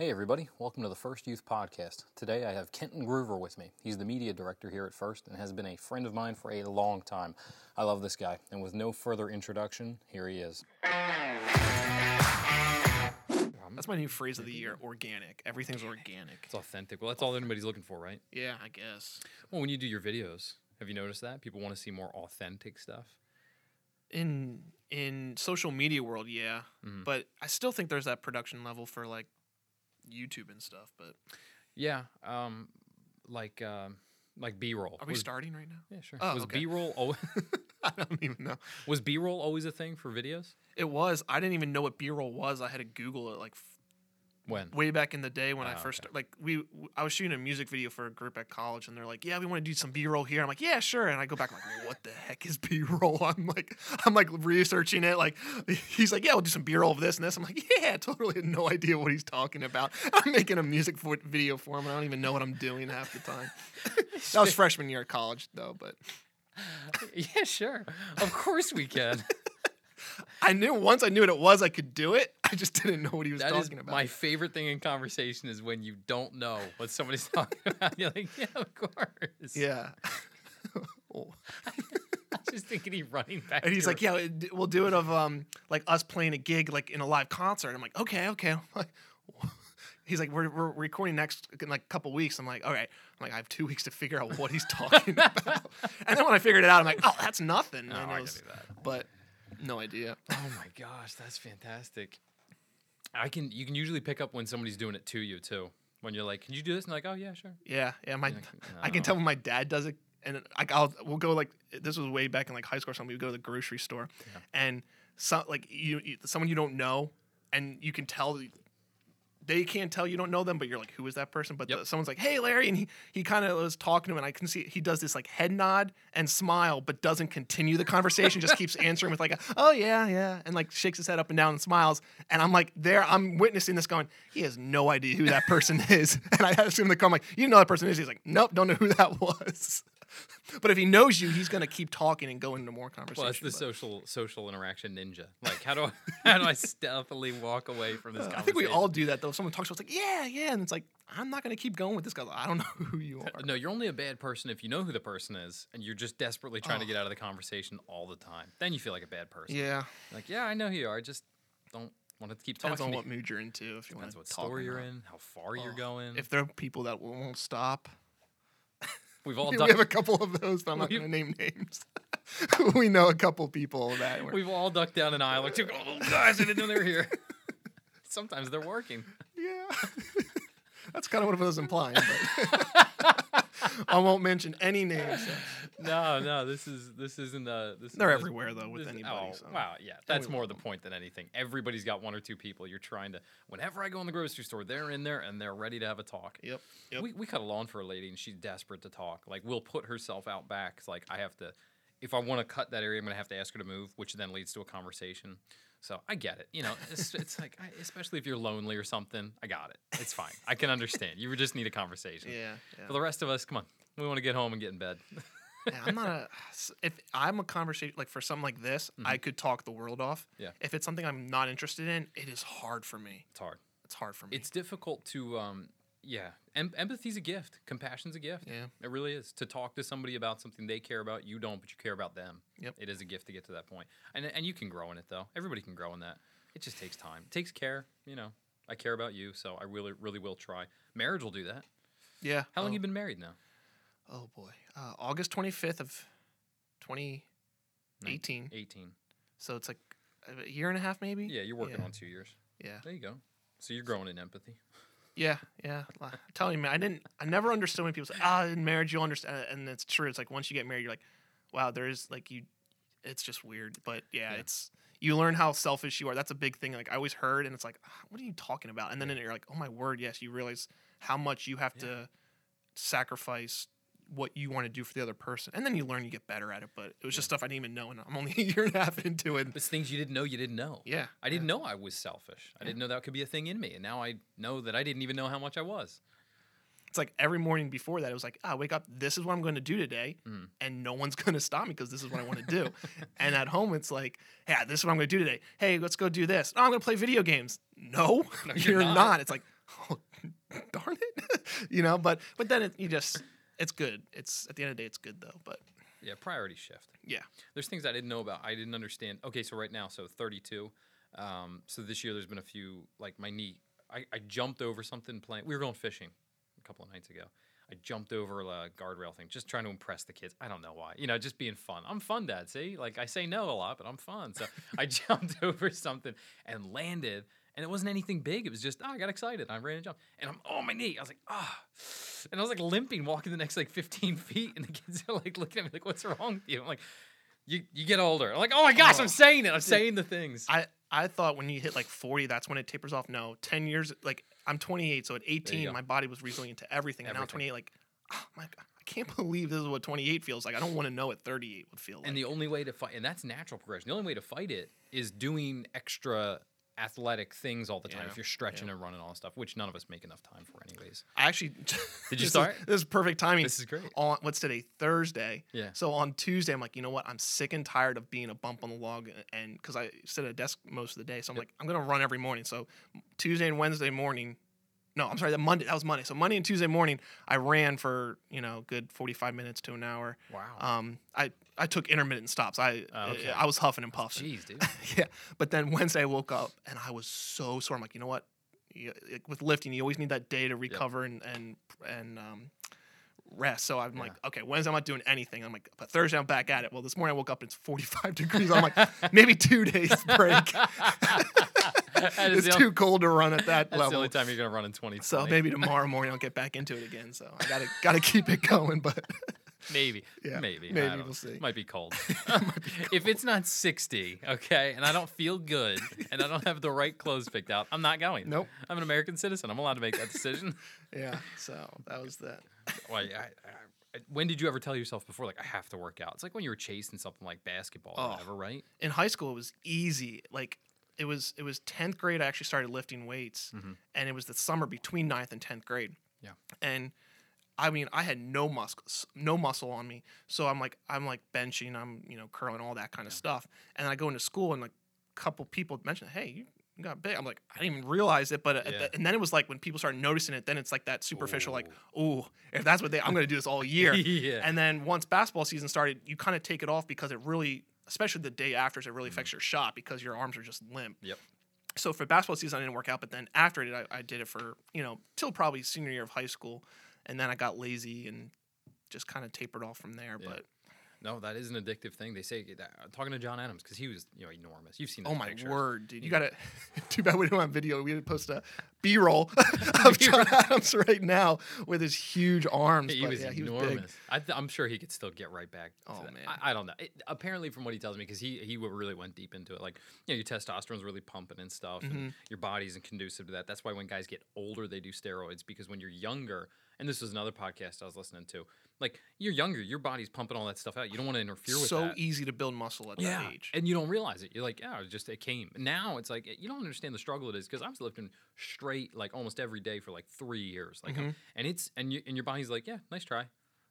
Hey, everybody. Welcome to the First Youth Podcast. Today I have Kenton Groover with me. He's the media director here at First and has been a friend of mine for a long time. I love this guy. And with no further introduction, here he is. That's my new phrase of the year organic. Everything's organic. It's authentic. Well, that's all anybody's looking for, right? Yeah, I guess. Well, when you do your videos, have you noticed that? People want to see more authentic stuff. In in social media world, yeah. Mhm. But I still think there's that production level for like YouTube and stuff. But Yeah. Um, like, um, like B-roll. are we Was- starting right now? Yeah, sure. Oh, was okay. B-roll al- I don't even know. was B-roll always a thing for videos? It was. I didn't even know what B-roll was. I had to Google it like f- When? way back in the day when I Ah, first okay. like we I was shooting a music video for a group at college and they're like, "Yeah, we want to do some B-roll here." I'm like, "Yeah, sure." And I go back I'm like, "What the heck is B-roll?" I'm like I'm like researching it like he's like, "Yeah, we'll do some B-roll of this and this." I'm like, "Yeah, I totally had no idea what he's talking about." I'm making a music fo- video for him and I don't even know what I'm doing half the time. that was freshman year at college though, but yeah, sure. Of course we can. I knew once I knew what it was, I could do it. I just didn't know what he was That is talking about. my favorite thing in conversation is when you don't know what somebody's talking about. You're like, yeah, of course. yeah. Oh. I was just thinking he's running back. And he's like, "Yeah, we'll do it of um like us playing a gig like in a live concert." I'm like, "Okay, okay." I'm like, he's like, "We're, we're recording next in like a couple weeks." I'm like, "All right." I'm like, "I have two weeks to figure out what he's talking about." and then when I figured it out, I'm like, "Oh, that's nothing." No, I can do that. But no idea. Oh my gosh, that's fantastic. I can. You can usually pick up when somebody's doing it to you too. When you're like, "Can you do this?" And like, "Oh yeah, sure." Yeah, yeah. My, like, I can tell when my dad does it, and like I'll we'll go like this was way back in like high school or something. We would go to the grocery store, Yeah. and some like you, you someone you don't know, and you can tell they can't tell you don't know them, but you're like, who is that person? But Yep. the, someone's like, hey Larry, and he he kind of was talking to him, and I can see he does this like head nod and smile, but doesn't continue the conversation. just keeps answering with like, a, oh yeah, yeah, and like shakes his head up and down and smiles. And I'm like, there, I'm witnessing this, going, he has no idea who that person is. And I asked him to come, like, you know that person is. He's like, nope, don't know who that was. But if he knows you, he's gonna keep talking and go into more conversation. Well, that's the but- social social interaction ninja. Like, how do I how do I stealthily walk away from this? Uh, I think we all do that though. Someone talks to us like, yeah, yeah, and it's like, I'm not gonna keep going with this guy. I don't know who you are. No, you're only a bad person if you know who the person is and you're just desperately trying to Oh. get out of the conversation all the time. Then you feel like a bad person. Yeah, Like, yeah, I know who you are. I just don't want to keep talking. depends on to what mood you're into. If you want Depends to what store you're not. in, how far you're Oh, going. If there are people that won't stop, We've all we have a couple of those, but I'm not gonna name names. we know a couple people that. Were, we've all ducked down an aisle or two. Oh, guys, I didn't know they were here. Sometimes they're working. yeah, that's kind of what I was implying. But I won't mention any names. so- No, no, this is this isn't uh this They're this- everywhere though with this- anybody. Oh, so. wow, yeah, that's more the point than anything. Everybody's got one or two people you're trying to. Whenever I go in the grocery store, they're in there and they're ready to have a talk. Yep. Yep. We we cut a lawn for a lady and she's desperate to talk. Like we'll put herself out back. It's like I have to, if I want to cut that area, I'm gonna have to ask her to move, which then leads to a conversation. So I get it. You know, it's, it's like I, especially if you're lonely or something. I got it. It's fine. I can understand. You just need a conversation. Yeah. yeah. For the rest of us, come on. We want to get home and get in bed. Yeah, I'm not a. If I'm a conversation like for something like this, I could talk the world off. Yeah. If it's something I'm not interested in, it is hard for me. It's hard. It's hard for me. It's difficult to, um, yeah. Em- empathy's a gift. Compassion's a gift. yeah. It really is. To talk to somebody about something they care about, you don't, but you care about them. Yep. It is a gift to get to that. And and you can grow in it though. Everybody can grow in that. It just takes time. It takes care. You know, I care about you, so I really, really will try. Marriage will do that. Yeah. How long oh, you been married now? Oh boy. Uh, August 25th of 2018. 18. So it's like a year and a half, maybe. Yeah, you're working Yeah. on two years. Yeah. There you go. So you're growing in empathy. Yeah. Yeah. I'm telling you, man, I didn't. I never understood when people say, "Ah, in marriage you'll understand," and it's true. It's like once you get married, you're like, "Wow, there is like you." It's just weird, but yeah, Yeah. it's you learn how selfish you are. That's a big thing. Like I always heard, and it's like, "Ah, what are you talking about? And then you're like, oh my word, yes, you realize how much you have Yeah. to sacrifice what you want to do for the other person, and then you learn, you get better at it. But it was just stuff I didn't even know, and I'm only a year and a half into it. It's things you didn't know you didn't know. Yeah, I didn't know I was selfish. I didn't know that could be a thing in me. And now I know that I didn't even know how much I was. It's like every morning before that, it was like, ah, wake up. This is what I'm going to do today, Mm. and no one's going to stop me because this is what I want to do. and at home, it's like, yeah, this is what I'm going to do today. Hey, let's go do this. Oh, I'm going to play video games. No, No, you're, you're not. not. It's like, oh, darn it, you know. But but then it, you just it's good. It's at the end of the day, it's good though. But Yeah, priority shift. yeah, There's things I didn't know about. I didn't understand. Okay, so right now, so 32. Um, so this year, there's been a few like my knee. I, I jumped over something playing. We were going fishing a couple of nights ago. I jumped over a guardrail thing, just trying to impress the kids. I don't know why. You know, just being fun. I'm fun, Dad. See, like I say no a lot, but I'm fun. So I jumped over something and landed, and it wasn't anything big. It was just oh, I got excited. I ran and jumped, and I'm oh my knee. I was like ah, and I was like limping, walking the next like 15 feet, and the kids are like looking at me like, "What's wrong with you?" I'm like, "You you get older." I'm like, "Oh my gosh, Oh, I'm saying it. I'm saying the things." I I thought when you hit like 40, that's when it tapers off. No, 10 years. Like I'm 28, so at 18, my body was resilient to everything, and now Everything. 28, like oh my god, I can't believe this is what 28 feels like. I don't want to know what 38 would feel like. And the only way to fight, and that's natural progression. The only way to fight it is doing extra athletic things all the time. Yeah, If you're stretching and running all that stuff, which none of us make enough time for, anyways. I actually Did you this is- start? this is perfect timing. This is great. on what's today Thursday. Yeah. So on Tuesday, I'm like, you know what? I'm sick and tired of being a bump on the log, and because I sit at a desk most of the day, so I'm like, I'm gonna run every morning. So Tuesday and Wednesday morning. No, I'm sorry. That Monday. That was Monday. So Monday and Tuesday morning, I ran for you know good 45 minutes to an hour. Wow. Um, I I took intermittent stops. I Oh, okay. I was huffing and puffing. Jeez, dude. yeah. But then Wednesday I woke up and I was so sore. I'm like, you know what? You- like, With lifting, you always need that day to recover and and and um, rest. So I'm like, okay, Wednesday I'm not doing anything. I'm like, but Thursday I'm back at it. Well, this morning I woke up and it's 45 degrees. I'm like, maybe two days break. It's too cold to run at that That's the only time you're gonna run in 20. So maybe tomorrow morning I'll get back into it again. So I gotta gotta keep it going. But maybe, Yeah, maybe, maybe, know. we'll see. Might be cold. if it's not 60, okay, and I don't feel good, and I don't have the right clothes picked out, I'm not going. Nope. I'm an American citizen. I'm allowed to make that decision. yeah, so that was that. Why? I, I, I, when did you ever tell yourself before, like, I have to work out? It's like when you were chasing something like basketball or Oh. whatever, right? in high school it was easy like it was it was 10th grade i actually started lifting weights Mhm. and it was the summer between 9th and 10th grade Yeah. and i mean i had no muscles no muscle on me. So i'm like i'm like benching i'm you know curling all that kind of stuff. And i go into school and like a couple people mention, hey you got big i'm like i didn't even realize it. But uh, Yeah. the- and then it was like when people started noticing it then it's like that superficial like oh if that's what they i'm gonna do this all year. Yeah. and then once basketball season started, you kind of take it off because it really, especially the day after, it really affects mm-hmm. your shot because your arms are just limp. Yep. So for basketball season, I didn't work out, but then after it, I, I did it for you know till probably senior year of high school, and then I got lazy and just kind of tapered off from there. Yeah. But no, that is an addictive thing. They say that. I'm talking to John Adams because he was, you know, enormous. You've seen. oh my pictures. word, dude, you Yeah. got to too bad we don't have video. We didn't post a B-roll of John Adams right now with his huge arms. He but was yeah, he was enormous. I th- I'm sure he could still get right back. To Oh, man. I, I don't know. It, apparently, from what he tells me, because he he really went deep into it. Like, you know, your testosterone's really pumping and stuff, Mm-hmm. and your body isn't conducive to that. That's why when guys get older, they do steroids because when you're younger, and this was another podcast I was listening to. Like, you're younger, your body's pumping all that stuff out. You don't want to interfere with So that. easy to build muscle at yeah, that age. and you don't realize it. You're like, yeah, it just it came. Now it's like you don't understand the struggle it is because I was lifting straight like almost every day for like three years, like, Mhm. and it's and you and your body's like, yeah, nice try.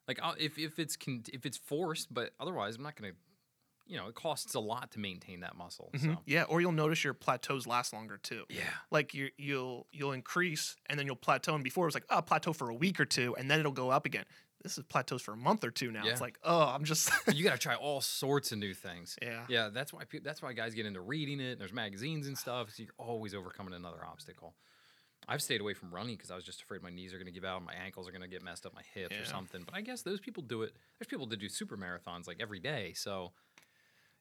Like I'll, if if it's con- if it's forced, but otherwise I'm not gonna. You know, it costs a lot to maintain that muscle. Mhm. So Yeah, or you'll notice your plateaus last longer too. yeah, Like you, you'll you'll increase and then you'll plateau. And before it was like, oh, plateau for a week or two, and then it'll go up again. This is plateaus for a month or two now. Yeah. It's like, oh, I'm just you got to try all sorts of new things. yeah. Yeah, that's why that's why guys get into reading it. And there's magazines and stuff. So you're always overcoming another obstacle. I've stayed away from running because I was just afraid my knees are going to give out, my ankles are going to get messed up, my hips or something. But I guess those people do it. There's people that do super marathons like every day. So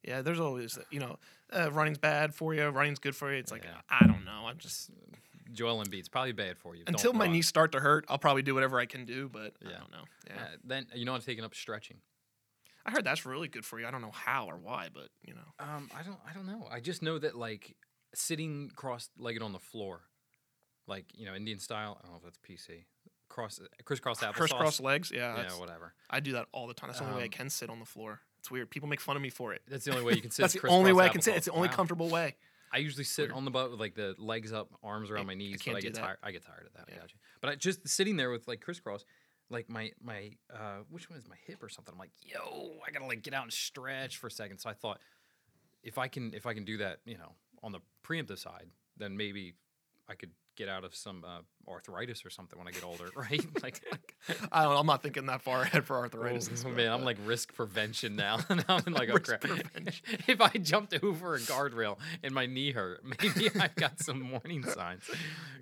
Yeah, there's always you know, uh, running's bad for you, running's good for you. It's like Yeah. I don't know. I'm just Joel Embiid's probably bad for you. Don't until my run. knees start to hurt, I'll probably do whatever I can do. But I Yeah. don't know. Yeah. Uh, then you know I'm taking up stretching. I heard that's really good for you. I don't know how or why, but you know. Um, I don't I don't know. I just know that like sitting cross-legged on the floor, like you know Indian style. I don't know if that's PC. Cross crisscross applesauce. Crisscross legs, yeah. Yeah, whatever. I do that all the time. That's the only way I Um, can sit on the floor. It's weird. People make fun of me for it. That's the only way you can sit. That's the only way I can sit. It's the only Wow. comfortable way. I usually sit Weird. on the butt with like the legs up, arms around I- my I knees, can't but I get tired. I get tired of that. I Yeah. got you. But I just sitting there with like crisscross, like my my uh, which one is my hip or something? I'm like, yo, I gotta like get out and stretch for a second. So I thought, if I can if I can do that, you know, on the preemptive side, then maybe I could get out of some uh, arthritis or something when I get older, right? like, I don't, I'm not thinking that far ahead for arthritis. and oh, man, I'm like risk prevention now. now I'm like, oh crap. if I jumped over a guardrail and my knee hurt, maybe I've got some warning signs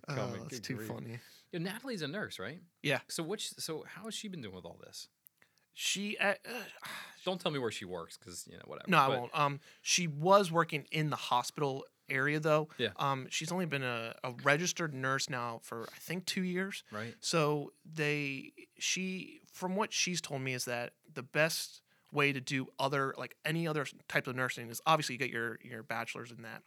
Oh, Good too grief. funny. Yeah, Natalie's a nurse, right? Yeah. So which? So how has she been doing with all this? She, uh, uh, Don't tell me where she works, because you know whatever. no, I but- won't. Um, she was working in the hospital area though. Yeah. Um, she's only been a, a registered nurse now for I think two years. Right. So they, she, from what she's told me, is that the best way to do other like any other type of nursing is obviously you get your your bachelor's in that,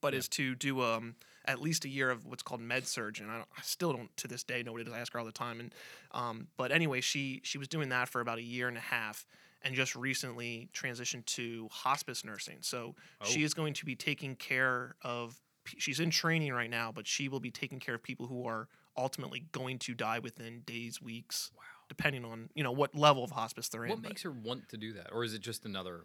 but Yeah. is to do um at least a year of what's called med surg, and I, I still don't to this day know what it is. I ask her all the time, and um, but anyway, she she was doing that for about a year and a half, and just recently transitioned to hospice nursing. So she Oh. is going to be taking care of. She's in training right now, but she will be taking care of people who are ultimately going to die within days, weeks, Wow. depending on you know what level of hospice they're in. What but makes her want to do that, or is it just another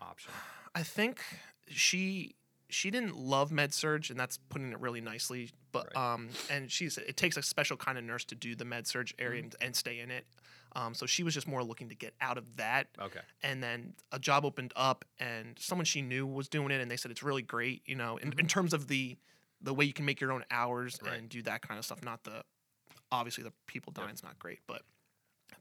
option? I think she she didn't love med surg, and that's putting it really nicely. But Right. um, and she's it takes a special kind of nurse to do the med surg area Mm-hmm. and, and stay in it. Um, so she was just more looking to get out of that, Okay. and then a job opened up, and someone she knew was doing it, and they said it's really great. You know, in, in terms of the the way you can make your own hours Mm-hmm. Right. and do that kind of stuff. Not the obviously the people Yep. dying's not great, but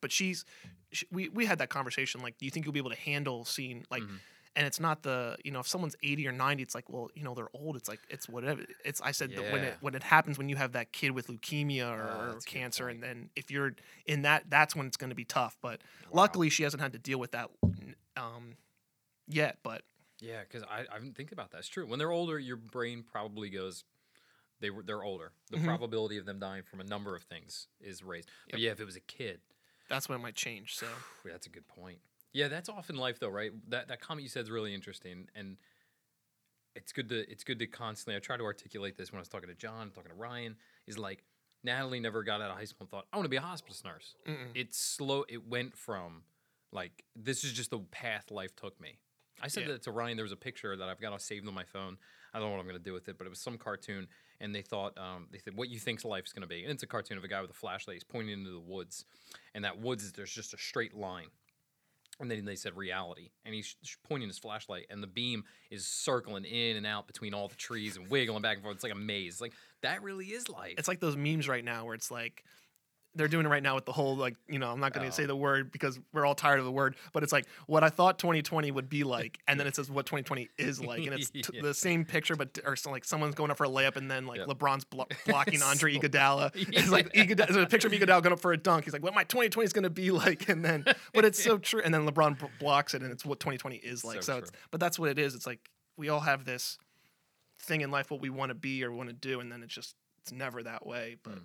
but she's she, we we had that conversation. Like, do you think you'll be able to handle seeing like? Mhm. And it's not the you know if someone's eighty or ninety, it's like well you know they're old. It's like it's whatever. It's I said that when it when it happens when you have that kid with leukemia or, Oh, or that's a good cancer, and then if you're in that, that's when it's going to be tough. But Wow. luckily she hasn't had to deal with that um, yet. But Yeah, because I, I didn't think about that. It's true. When they're older, your brain probably goes, they were they're older. The Mhm. probability of them dying from a number of things is raised. But yeah, if it was a kid, that's when it might change. So that's a good point. Yeah, that's often life though, right? That that comment you said is really interesting, and it's good to it's good to constantly. I try to articulate this when I was talking to John, talking to Ryan. Is like Natalie never got out of high school and thought I want to be a hospice nurse. mm-mm. It's slow. It went from like this is just the path life took me. I said Yeah. that to Ryan. There was a picture that I've got saved on my phone. I don't know what I'm going to do with it, but it was some cartoon, and they thought um, they said what you think life's going to be, and it's a cartoon of a guy with a flashlight. He's pointing into the woods, and that woods is there's just a straight line. And then they said reality, and he's pointing his flashlight, and the beam is circling in and out between all the trees and wiggling back and forth. It's like a maze. Like that really is life. it's like those memes right now where it's like they're doing it right now with the whole like you know I'm not going to Oh. say the word because we're all tired of the word, but it's like what I thought 2020 would be like, and then it says what 2020 is like, and it's t- Yeah. the same picture, but or so like someone's going up for a layup, and then like Yep. LeBron's blo- blocking Andre So- Iguodala. It's like Iguodala, there's a picture of Iguodala going up for a dunk. He's like, what my 2020 is going to be like, and then but it's so true, and then LeBron b- blocks it, and it's what 2020 is like. So So, it's but that's what it is. It's like we all have this thing in life what we want to be or want to do, and then it's just it's never that way. But Mm.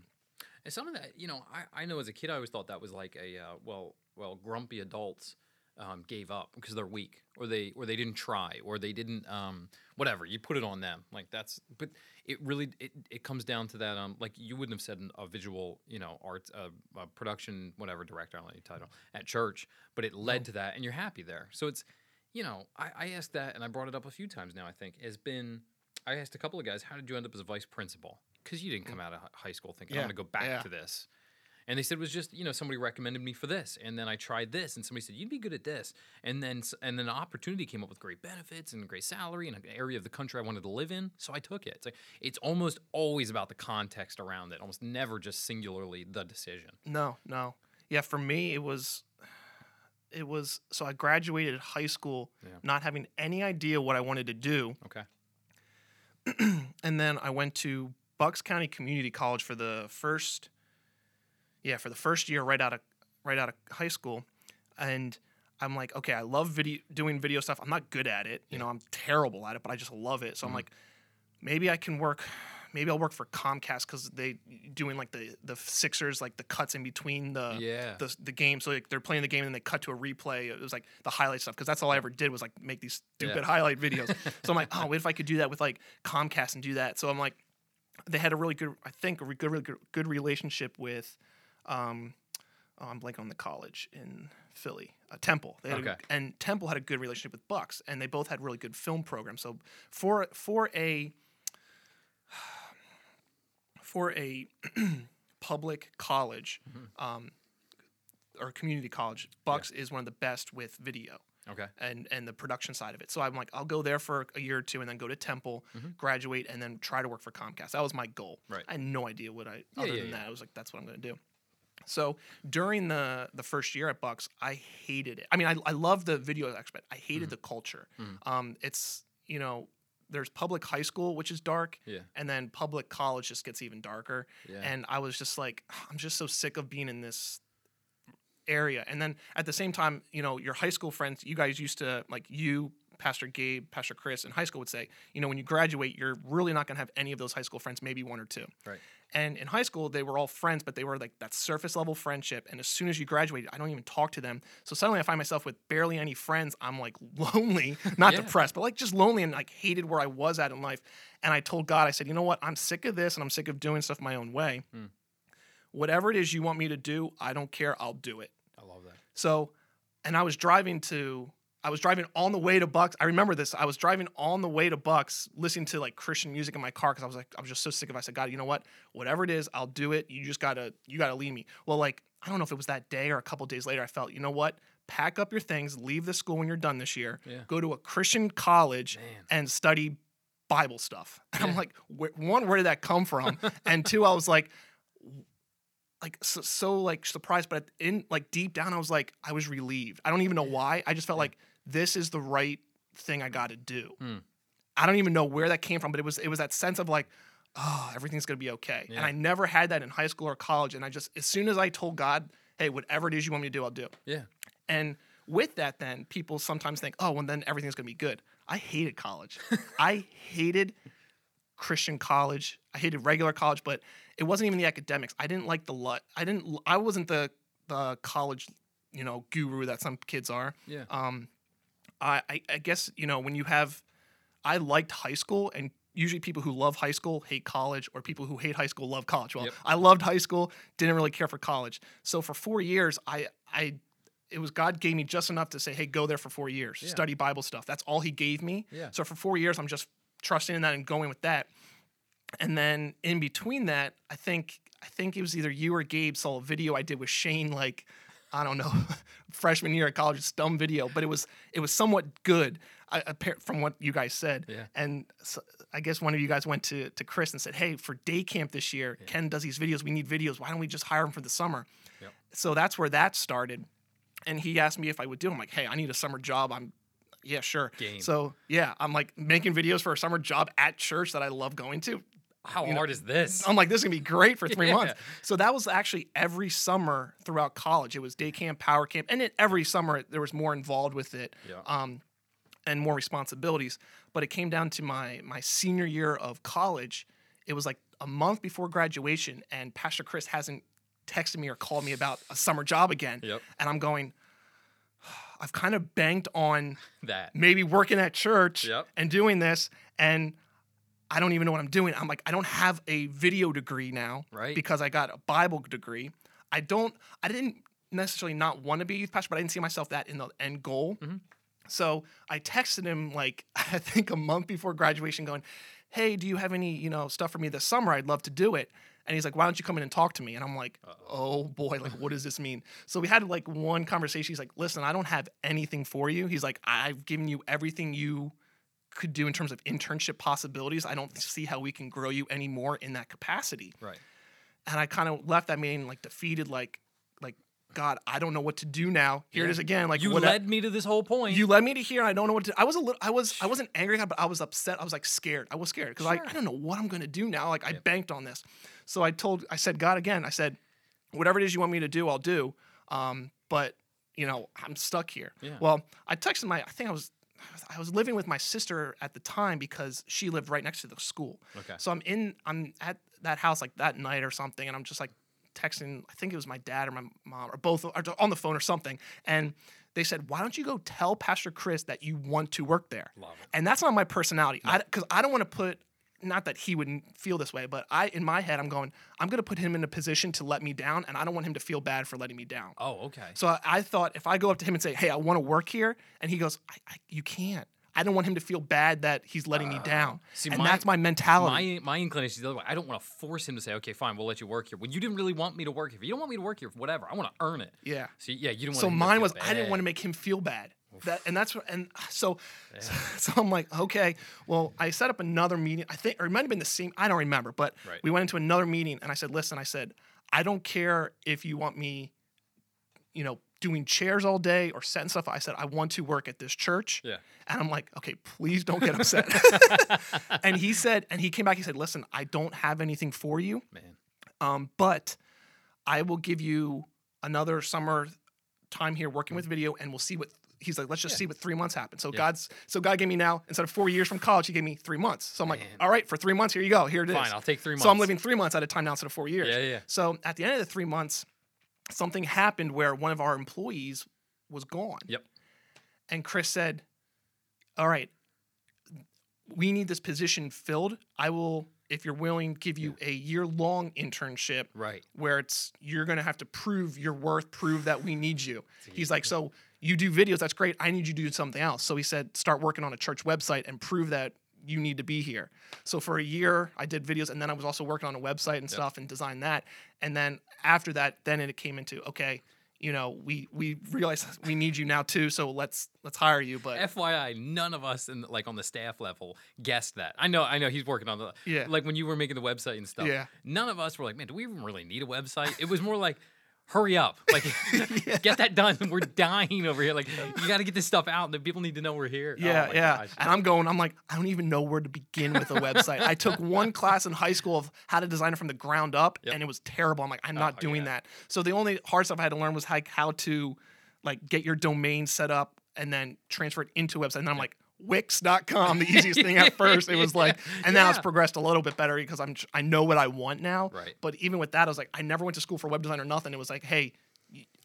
Some of that, you know, I, I know as a kid, I always thought that was like a uh, well, well, grumpy adults um, gave up because they're weak, or they or they didn't try, or they didn't um, whatever. You put it on them, like that's. But it really it, it comes down to that. Um, like you wouldn't have said a visual, you know, art, uh, uh, production, whatever director, I don't know your title at church, but it led to that, and you're happy there. So it's, you know, I, I asked that, and I brought it up a few times now. I think has been. I asked a couple of guys, how did you end up as a vice principal? Because you didn't mm. come out of high school thinking Yeah, I'm going to go back yeah. to this. And they said it was just you know somebody recommended me for this, and then I tried this, and somebody said you'd be good at this, and then and then an opportunity came up with great benefits and great salary and an area of the country I wanted to live in, so I took it. It's like it's almost always about the context around it, almost never just singularly the decision. No, no. Yeah, for me it was it was so I graduated high school Yeah. not having any idea what I wanted to do. Okay. And then I went to Bucks County Community College for the first yeah, for the first year right out of right out of high school. And I'm like, okay, I love video doing video stuff. I'm not good at it. You Yeah. know, I'm terrible at it, but I just love it. So I'm Mhm. like, maybe I can work maybe I'll work for Comcast because they doing like the the Sixers, like the cuts in between the yeah. the, the game. So like, they're playing the game and they cut to a replay. It was like the highlight stuff because that's all I ever did was like make these Yeah. stupid highlight videos. so I'm like, oh, what if I could do that with like Comcast and do that? So I'm like, they had a really good, I think, a re- good, really good, good relationship with, um, oh, I'm blanking on the college in Philly, uh, Temple. They had a- Okay. and Temple had a good relationship with Bucks, and they both had really good film programs. So for for a for a public college Mm-hmm. um, or community college, Bucks is one of the best with video Okay. and and the production side of it. So I'm like, I'll go there for a year or two, and then go to Temple, Mhm. graduate, and then try to work for Comcast. That was my goal. Right. I had no idea what I Yeah, other yeah, than yeah. that. I was like, that's what I'm going to do. So during the the first year at Bucks, I hated it. I mean, I I love the video aspect. I hated Mhm. the culture. Mhm. Um, it's you know, there's public high school, which is dark, Yeah. and then public college just gets even darker. Yeah. And I was just like, I'm just so sick of being in this area. And then at the same time, you know, your high school friends, you guys used to like you, Pastor Gabe, Pastor Chris in high school would say, you know, when you graduate, you're really not going to have any of those high school friends, maybe one or two. Right. And in high school, they were all friends, but they were like that surface level friendship. And as soon as you graduated, I don't even talk to them. So suddenly I find myself with barely any friends. I'm like lonely, not Yeah. depressed, but like just lonely and like hated where I was at in life. And I told God, I said, you know what? I'm sick of this and I'm sick of doing stuff my own way. Hmm. Whatever it is you want me to do, I don't care. I'll do it. I love that. So, and I was driving to, I was driving on the way to Bucks. I remember this. I was driving on the way to Bucks, listening to like Christian music in my car because I was like, I was just so sick of. it. I said, God, you know what? Whatever it is, I'll do it. You just gotta, you gotta leave me. Well, like I don't know if it was that day or a couple days later. I felt, you know what? Pack up your things, leave the school when you're done this year. Yeah. Go to a Christian college Man. and study Bible stuff. And I'm like, one, where did that come from? and two, I was like, like so, so like surprised, but in like deep down, I was like, I was relieved. I don't even know why. I just felt Yeah. like this is the right thing I got to do. Hmm. I don't even know where that came from, but it was it was that sense of like, oh, everything's gonna be okay. And I never had that in high school or college. And I just as soon as I told God, hey, whatever it is you want me to do, I'll do. Yeah. And with that, then people sometimes think, oh, well, then everything's gonna be good. I hated college. I hated Christian college. I hated regular college, but it wasn't even the academics. I didn't like the lut. I didn't. I wasn't the the college, you know, guru that some kids are. Yeah. Um, I I, I guess you know when you have, I liked high school and. Usually, people who love high school hate college, or people who hate high school love college. Well, Yep. I loved high school, didn't really care for college. So for four years, I I it was God gave me just enough to say, hey, go there for four years, Yeah. study Bible stuff. That's all He gave me. Yeah. So for four years, I'm just trusting in that and going with that. And then in between that, I think I think it was either you or Gabe saw a video I did with Shane, like I don't know, freshman year at college, it's dumb video, but it was it was somewhat good I, from what you guys said. Yeah. And so I guess one of you guys went to to Chris and said, "Hey, for day camp this year, Yeah. Ken does these videos. We need videos. Why don't we just hire him for the summer?" Yep. So that's where that started. And he asked me if I would do. it. I'm like, "Hey, I need a summer job. I'm yeah, sure." Game. So yeah, I'm like making videos for a summer job at church that I love going to. How you know, hard is this? I'm like, this is gonna be great for three Yeah. months. So that was actually every summer throughout college. It was day camp, power camp, and it, every summer there was more involved with it, Yeah. um, and more responsibilities. But it came down to my my senior year of college. It was like a month before graduation, and Pastor Chris hasn't texted me or called me about a summer job again. Yep. And I'm going. I've kind of banked on That. maybe working at church Yep. and doing this and I don't even know what I'm doing. I'm like I don't have a video degree now Right. because I got a Bible degree. I don't I didn't necessarily not want to be a youth pastor, but I didn't see myself that in the end goal. Mhm. So I texted him like I think a month before graduation going, "Hey, do you have any, you know, stuff for me this summer? I'd love to do it." And he's like, "Why don't you come in and talk to me?" And I'm like, "Oh boy, like what does this mean?" So we had like one conversation. He's like, "Listen, I don't have anything for you." He's like, "I've given you everything you could do in terms of internship possibilities. I don't see how we can grow you anymore in that capacity." Right. And I kind of left that meeting like defeated, like, like God, I don't know what to do now. Here it Yeah. is again. Like you led me to this whole point. you led me to here. And I don't know what to. I was a little. I was. I wasn't angry, God, but I was upset. I was like scared. I was scared because Sure. I, I don't know what I'm gonna do now. Like I banked on this. So I told. I said God again. I said, whatever it is you want me to do, I'll do. Um, but you know, I'm stuck here. Yeah. Well, I texted my. I think I was. I was living with my sister at the time because she lived right next to the school. okay. So I'm in. I'm at that house like that night or something, and I'm just like texting. I think it was my dad or my mom or both or on the phone or something, and they said, "Why don't you go tell Pastor Chris that you want to work there?" And that's not my personality. Because I, don't want to put. Not that he wouldn't feel this way, but I, in my head, I'm going. I'm going to put him in a position to let me down, and I don't want him to feel bad for letting me down. Oh, okay. So I, I thought if I go up to him and say, "Hey, I want to work here," and he goes, I, I, "You can't. I don't want him to feel bad that he's letting me down. Uh, see, and my- that's my mentality. My my inclination is the other way. I don't want to force him to say, okay, fine, we'll let you work here. When you didn't really want me to work here, you don't want me to work here, whatever. I want to earn it. yeah. So yeah, you don't want. To. So mine was I didn't want to make him feel bad. That and that's what and so so I'm like okay well I set up another meeting I think or it might have been the same I don't remember but Right. we went into another meeting and I said listen I said I don't care if you want me you know doing chairs all day or setting stuff I said I want to work at this church Yeah. and I'm like okay please don't get upset and he said and he came back he said listen I don't have anything for you Man. um, but I will give you another summer time here working with video, and we'll see what he's like. Let's just. Yeah. see what three months happen. So Yeah. God's so God gave me now instead of four years from college, He gave me three months. So I'm like, all right, for three months, here you go. Here it is. Fine, I'll take three months. So I'm living three months at a time now instead of four years. Yeah, yeah. So at the end of the three months, something happened where one of our employees was gone. Yep. And Chris said, All right, we need this position filled. I will, if you're willing, give you a year long internship Right. where it's you're gonna have to prove your worth, prove that we need you. He's like, so you do videos, that's great. I need you to do something else. So he said, start working on a church website and prove that you need to be here. So for a year, I did videos, and then I was also working on a website and stuff and designed that. And then after that, then it came into okay, you know, we we realize we need you now too. So let's let's hire you. But FYI, none of us in like on the staff level guessed that. I know, I know he's working on the Yeah. Like when you were making the website and stuff. Yeah. None of us were like, man, do we even really need a website? It was more like, hurry up, like get that done. We're dying over here. Like you got to get this stuff out. The people need to know we're here. Oh Yeah, my yeah. gosh. And I'm going, I'm like, I don't even know where to begin with a website. I took one class in high school of how to design it from the ground up, Yep. and it was terrible. I'm like, I'm not Oh, doing yeah. that. So the only hard stuff I had to learn was like how to like get your domain set up and then transfer it into a website. And I'm like, Wix.com, the easiest thing at first. It was like, and now it's progressed a little bit better because I'm I know what I want now. Right. But even with that, I was like, I never went to school for web design or nothing. It was like, hey,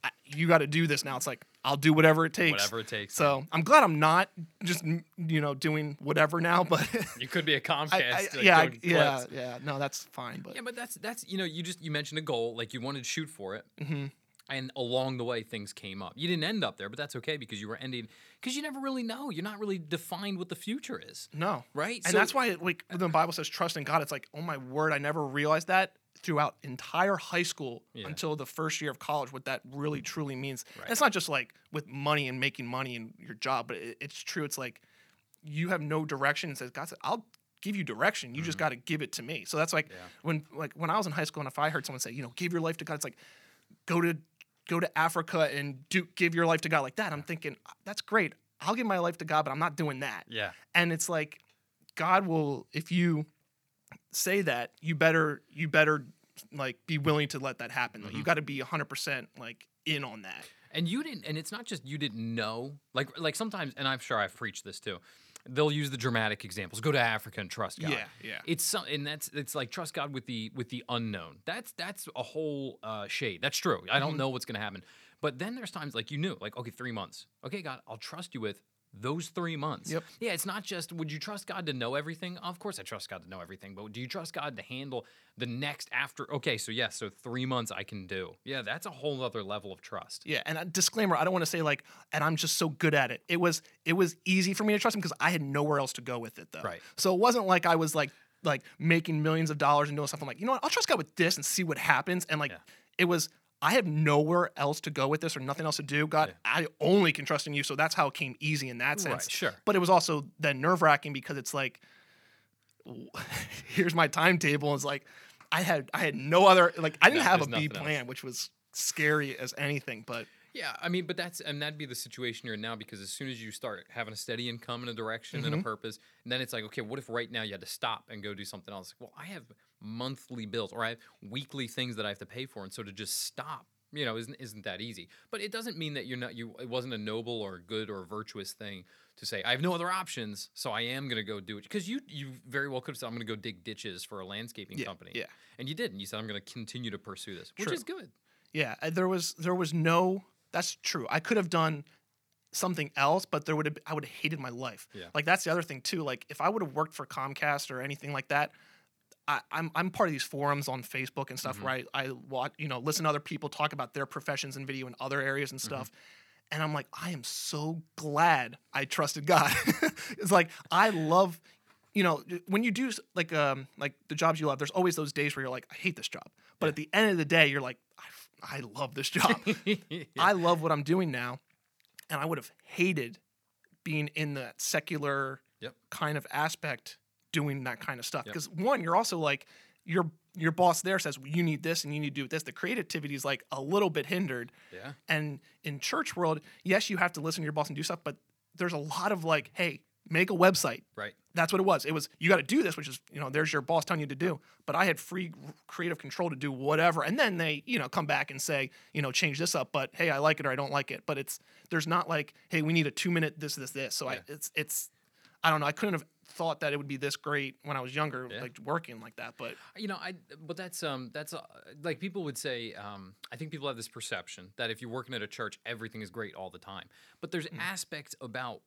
I- you got to do this now. It's like I'll do whatever it takes. Whatever it takes. So I'm glad I'm not just you know doing whatever now, but you could be a Comcast. I, I, like, yeah, I- yeah, yeah. No, that's fine. But Yeah, but that's that's you know you just you mentioned a goal like you wanted to shoot for it, Mhm. And along the way things came up. You didn't end up there, but that's okay because you were ending because you never really know. You're not really defined what the future is, no, right? and So- that's why like when the Bible says trust in God. It's like oh my word, I never realized that throughout entire high school Yeah. until the first year of college. What that really truly means. Right. It's not just like with money and making money and your job, but it, it's true. It's like you have no direction. It says God said, I'll give you direction. You just got to give it to me. So that's like Mm-hmm. Yeah. when like when I was in high school and if I heard someone say, you know, give your life to God, it's like go to go to Africa and do give your life to God like that. I'm thinking that's great. I'll give my life to God, but I'm not doing that. yeah, And it's like God will if you say that, you better you better like be willing to let that happen. Mm-hmm. you got to be 100% like in on that. and you didn't, and it's not just you didn't know. Like like sometimes, and I'm sure I've preached this too. They'll use the dramatic examples. Go to Africa and trust God. Yeah, yeah. It's some, and that's it's like trust God with the with the unknown. That's that's a whole uh, shade. That's true. I Mm-hmm. don't know what's gonna happen. But then there's times like you knew, like okay, three months. Okay, God, I'll trust you with those three months. Yep. Yeah, it's not just would you trust God to know everything? Of course, I trust God to know everything. But do you trust God to handle the next after? Okay, so yes, so three months I can do. Yeah, that's a whole other level of trust. Yeah, and a disclaimer, I don't want to say like, and I'm just so good at it. It was it was easy for me to trust him because I had nowhere else to go with it though. Right. So it wasn't like I was like like making millions of dollars and doing something like, you know what, I'll trust God with this and see what happens. And like Yeah. it was I have nowhere else to go with this or nothing else to do. God, I only can trust in you. So that's how it came easy in that sense. Right, sure. But it was also then nerve wracking because it's like, here's my timetable. It's like I had I had no other like I didn't No, have a B nothing else. plan, which was scary as anything. But Yeah, I mean, but that's and that'd be the situation you're in now because as soon as you start having a steady income and a direction Mm-hmm. and a purpose, and then it's like, okay, what if right now you had to stop and go do something else? Well, I have monthly bills or I have weekly things that I have to pay for, and so to just stop, you know, isn't isn't that easy? But it doesn't mean that you're not you. It wasn't a noble or good or virtuous thing to say I have no other options, so I am going to go do it because you you very well could have said I'm going to go dig ditches for a landscaping Yeah, company, yeah. and you did, and you said I'm going to continue to pursue this, which is good. Yeah, there was there was no. That's true. I could have done something else, but there would have I would have hated my life. Yeah. Like that's the other thing too. Like if I would have worked for Comcast or anything like that, I, I'm I'm part of these forums on Facebook and stuff Mm-hmm. where I, I watch you know listen to other people talk about their professions in video in other areas and Mm-hmm. stuff. And I'm like, I am so glad I trusted God. it's like I love, you know, when you do like um like the jobs you love, there's always those days where you're like, I hate this job. But at the end of the day, you're like, I, I love this job. I love what I'm doing now. And I would have hated being in that secular Yep. kind of aspect doing that kind of stuff. Yep. Because one, you're also like, your your boss there says well, you need this and you need to do this. The creativity is like a little bit hindered. yeah. And in church world, yes, you have to listen to your boss and do stuff, but there's a lot of like, hey, make a website. Right. That's what it was. It was you got to do this, which is you know there's your boss telling you to do. But I had free creative control to do whatever, and then they you know come back and say you know change this up. But hey, I like it or I don't like it. But it's there's not like hey we need a two minute this this this. So I it's it's I don't know. I couldn't have thought that it would be this great when I was younger, Yeah. like working like that. But you know i but that's um that's uh, like people would say um i think people have this perception that if you're working at a church everything is great all the time but there's aspects about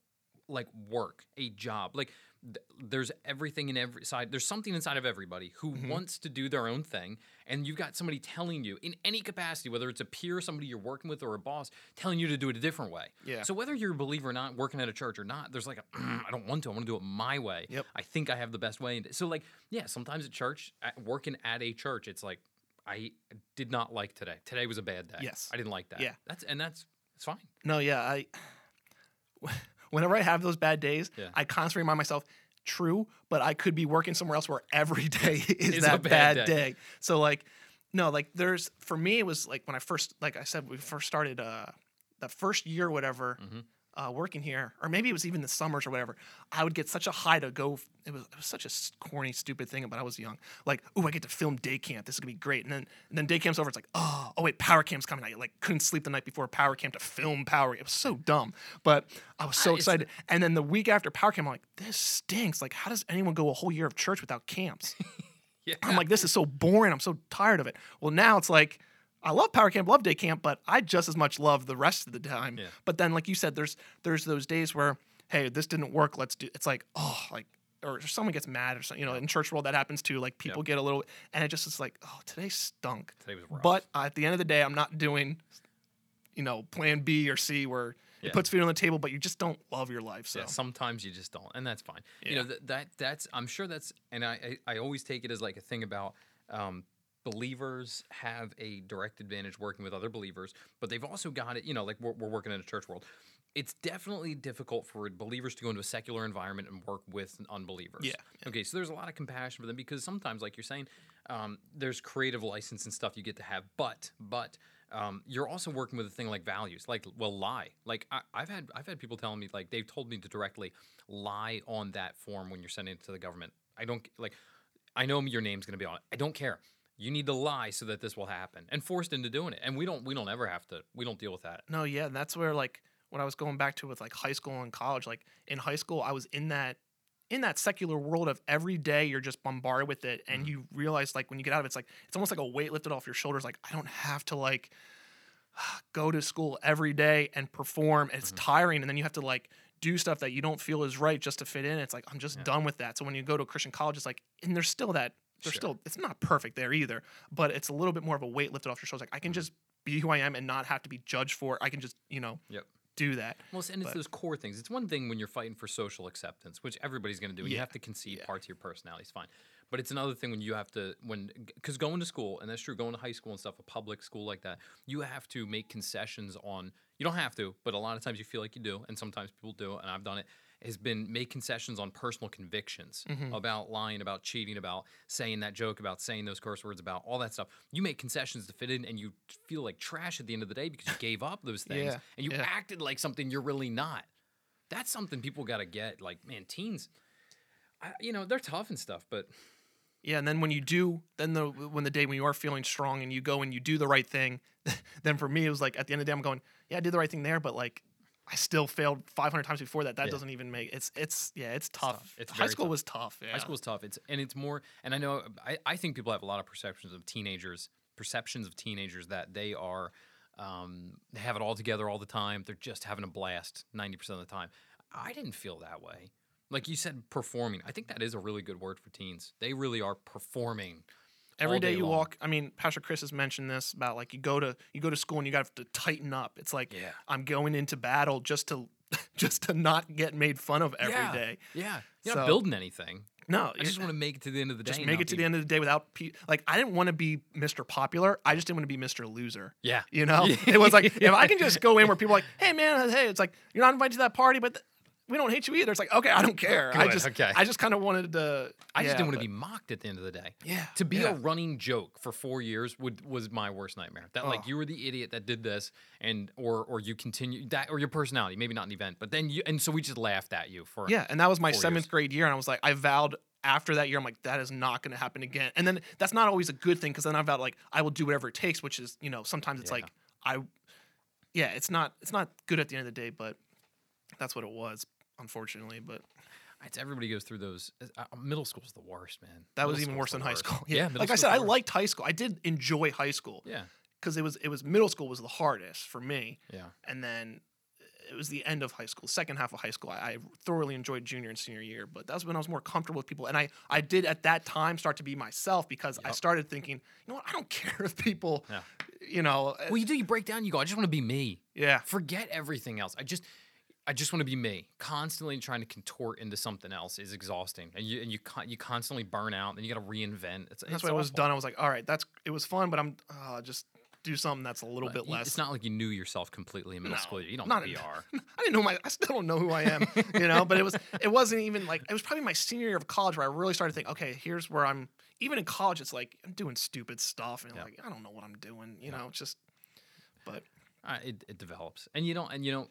like work a job like th- there's everything in every side there's something inside of everybody who mm-hmm. wants to do their own thing and you've got somebody telling you in any capacity whether it's a peer somebody you're working with or a boss telling you to do it a different way Yeah. so whether you're a believer or not working at a church or not there's like a, i don't want to i want to do it my way Yep. I think I have the best way. So like, yeah, sometimes at church, at, working at a church, it's like I did not like today. Today was a bad day. Yes. I didn't like that. Yeah. that's and that's it's fine. No, yeah, I. Whenever I have those bad days, Yeah. I constantly remind myself, true, but I could be working somewhere else where every day is that bad bad, day. day. So like, no, like there's for me it was like when I first, like I said, we first started uh that first year, or whatever. Mhm. Uh, working here, or maybe it was even the summers or whatever. I would get such a high to go. It was, it was such a corny, stupid thing, but I was young. Like, oh, I get to film day camp. This is gonna be great. And then, and then day camp's over. It's like, oh, oh wait, power camp's coming. I like couldn't sleep the night before power camp to film power. It was so dumb, but I was so it's- excited. And then the week after power camp, I'm like, this stinks. Like, how does anyone go a whole year of church without camps? Yeah. I'm like, this is so boring. I'm so tired of it. Well, now it's like, I love power camp, love day camp, but I just as much love the rest of the time. Yeah. But then, like you said, there's there's those days where, hey, this didn't work. Let's do. It's like, oh, like, or someone gets mad or something. You know, in church world that happens too. Like people get a little, and it just is like, oh, today stunk. Today was rough. But at the end of the day, I'm not doing, you know, plan B or C where Yeah. it puts food on the table, but you just don't love your life. So Yeah, sometimes you just don't, and that's fine. You know Yeah. th- that that's I'm sure that's, and I, I I always take it as like a thing about um, believers have a direct advantage working with other believers, but they've also got it. You know, like we're, we're working in a church world. It's definitely difficult for believers to go into a secular environment and work with unbelievers. Yeah, Okay, so there's a lot of compassion for them because sometimes, like you're saying, um, there's creative license and stuff you get to have, but but um, you're also working with a thing like values, like well, lie. Like I, I've had I've had people telling me like they've told me to directly lie on that form when you're sending it to the government. I don't like. I know your name's going to be on it. I don't care. You need to lie so that this will happen, and forced into doing it. And we don't we don't ever have to. We don't deal with that. No, yeah, and that's where like what I was going back to with like high school and college. Like in high school, I was in that in that secular world of every day you're just bombarded with it, and mm-hmm. you realize like when you get out of it, it's like it's almost like a weight lifted off your shoulders. Like I don't have to like go to school every day and perform. It's mm-hmm. tiring, and then you have to like do stuff that you don't feel is right just to fit in. It's like I'm just Yeah. done with that. So when you go to a Christian college, it's like and there's still that. There's Sure. still it's not perfect there either, but it's a little bit more of a weight lifted off your shoulders. Like I can mm-hmm. just be who I am and not have to be judged for. it. I can just you know Yep. do that. Well, it's- and it's those core things. It's one thing when you're fighting for social acceptance, which everybody's going to do. and You have to concede yeah. parts of your personality. It's fine. But it's another thing when you have to when because going to school and that's true. Going to high school and stuff, a public school like that, you have to make concessions on. You don't have to, but a lot of times you feel like you do, and sometimes people do, and I've done it. Has been make concessions on personal convictions Mm-hmm. about lying, about cheating, about saying that joke, about saying those curse words, about all that stuff. You make concessions to fit in, and you feel like trash at the end of the day because you gave up those things Yeah, and you yeah. acted like something you're really not. That's something people got to get. Like, man, teens, I, you know, they're tough and stuff, but Yeah, and then when you do, then the when the day when you are feeling strong and you go and you do the right thing, then for me it was like at the end of the day I'm going, yeah, I did the right thing there, but like I still failed 500 times before that. That Yeah. doesn't even make it's it's yeah, it's tough. tough. It's High school tough. was tough. Yeah. high school is tough. It's and it's more. And I know I, I think people have a lot of perceptions of teenagers, perceptions of teenagers that they are, um, they have it all together all the time. They're just having a blast ninety percent of the time. I didn't feel that way. Like you said, performing. I think that is a really good word for teens. They really are performing Every day day you long. walk. I mean, Pastor Chris has mentioned this about like you go to you go to school and you got to tighten up. It's like Yeah. I'm going into battle just to just to not get made fun of every day. yeah. Yeah. You're So- not building anything. No, I just want to make it to the end of the day. just make it to be- the end of the day without pe- like I didn't want to be Mr. Popular. I just didn't want to be Mr. Loser. Yeah. You know, it was like if I can just go in where people are like, hey man, hey, it's like you're not invited to that party, but th- we don't hate you either. It's like okay, I don't care. I just okay. I just kind of wanted to. I just didn't want to be mocked at the end of the day. Yeah, To be yeah. a running joke for four years would was my worst nightmare. That like Oh. you were the idiot that did this, and or or you continue that or your personality, maybe not an event, but then you and so we just laughed at you for Yeah, and that was my seventh years. grade year, and I was like, I vowed after that year, I'm like, that is not going to happen again. And then that's not always a good thing because then I vowed like I will do whatever it takes, which is you know sometimes it's Yeah. like I, yeah, it's not it's not good at the end of the day, but that's what it was, unfortunately. But It's everybody goes through those. Uh, middle school's the worst, man. that was even worse than high worst. school. Yeah, middle like I said, I liked high school. I did enjoy high school Yeah, because it was it was middle school was the hardest for me, yeah. and then it was the end of high school, second half of high school. I, I thoroughly enjoyed junior and senior year, but that's when I was more comfortable with people, and I I did at that time start to be myself because I started thinking, you know what, I don't care if people, Yeah. you know, uh, Well, you do. You break down. You go. I just want to be me. yeah, Forget everything else. I just. I just want to be me. Constantly trying to contort into something else is exhausting, and you and you con- you constantly burn out, and you got to reinvent. It's, that's it's why I was done. I was like, all right, that's it was fun, but I'm uh, just do something that's a little But bit you- less. It's not like you knew yourself completely in middle No, school. You don't not know PR. I didn't know my. I still don't know who I am, you know. But it was. It wasn't even like it was probably my senior year of college where I really started to think, okay, here's where I'm. Even in college, it's like I'm doing stupid stuff, and Yeah. like I don't know what I'm doing, you Yeah. know. It's just, but uh, it, it develops, and you don't and you don't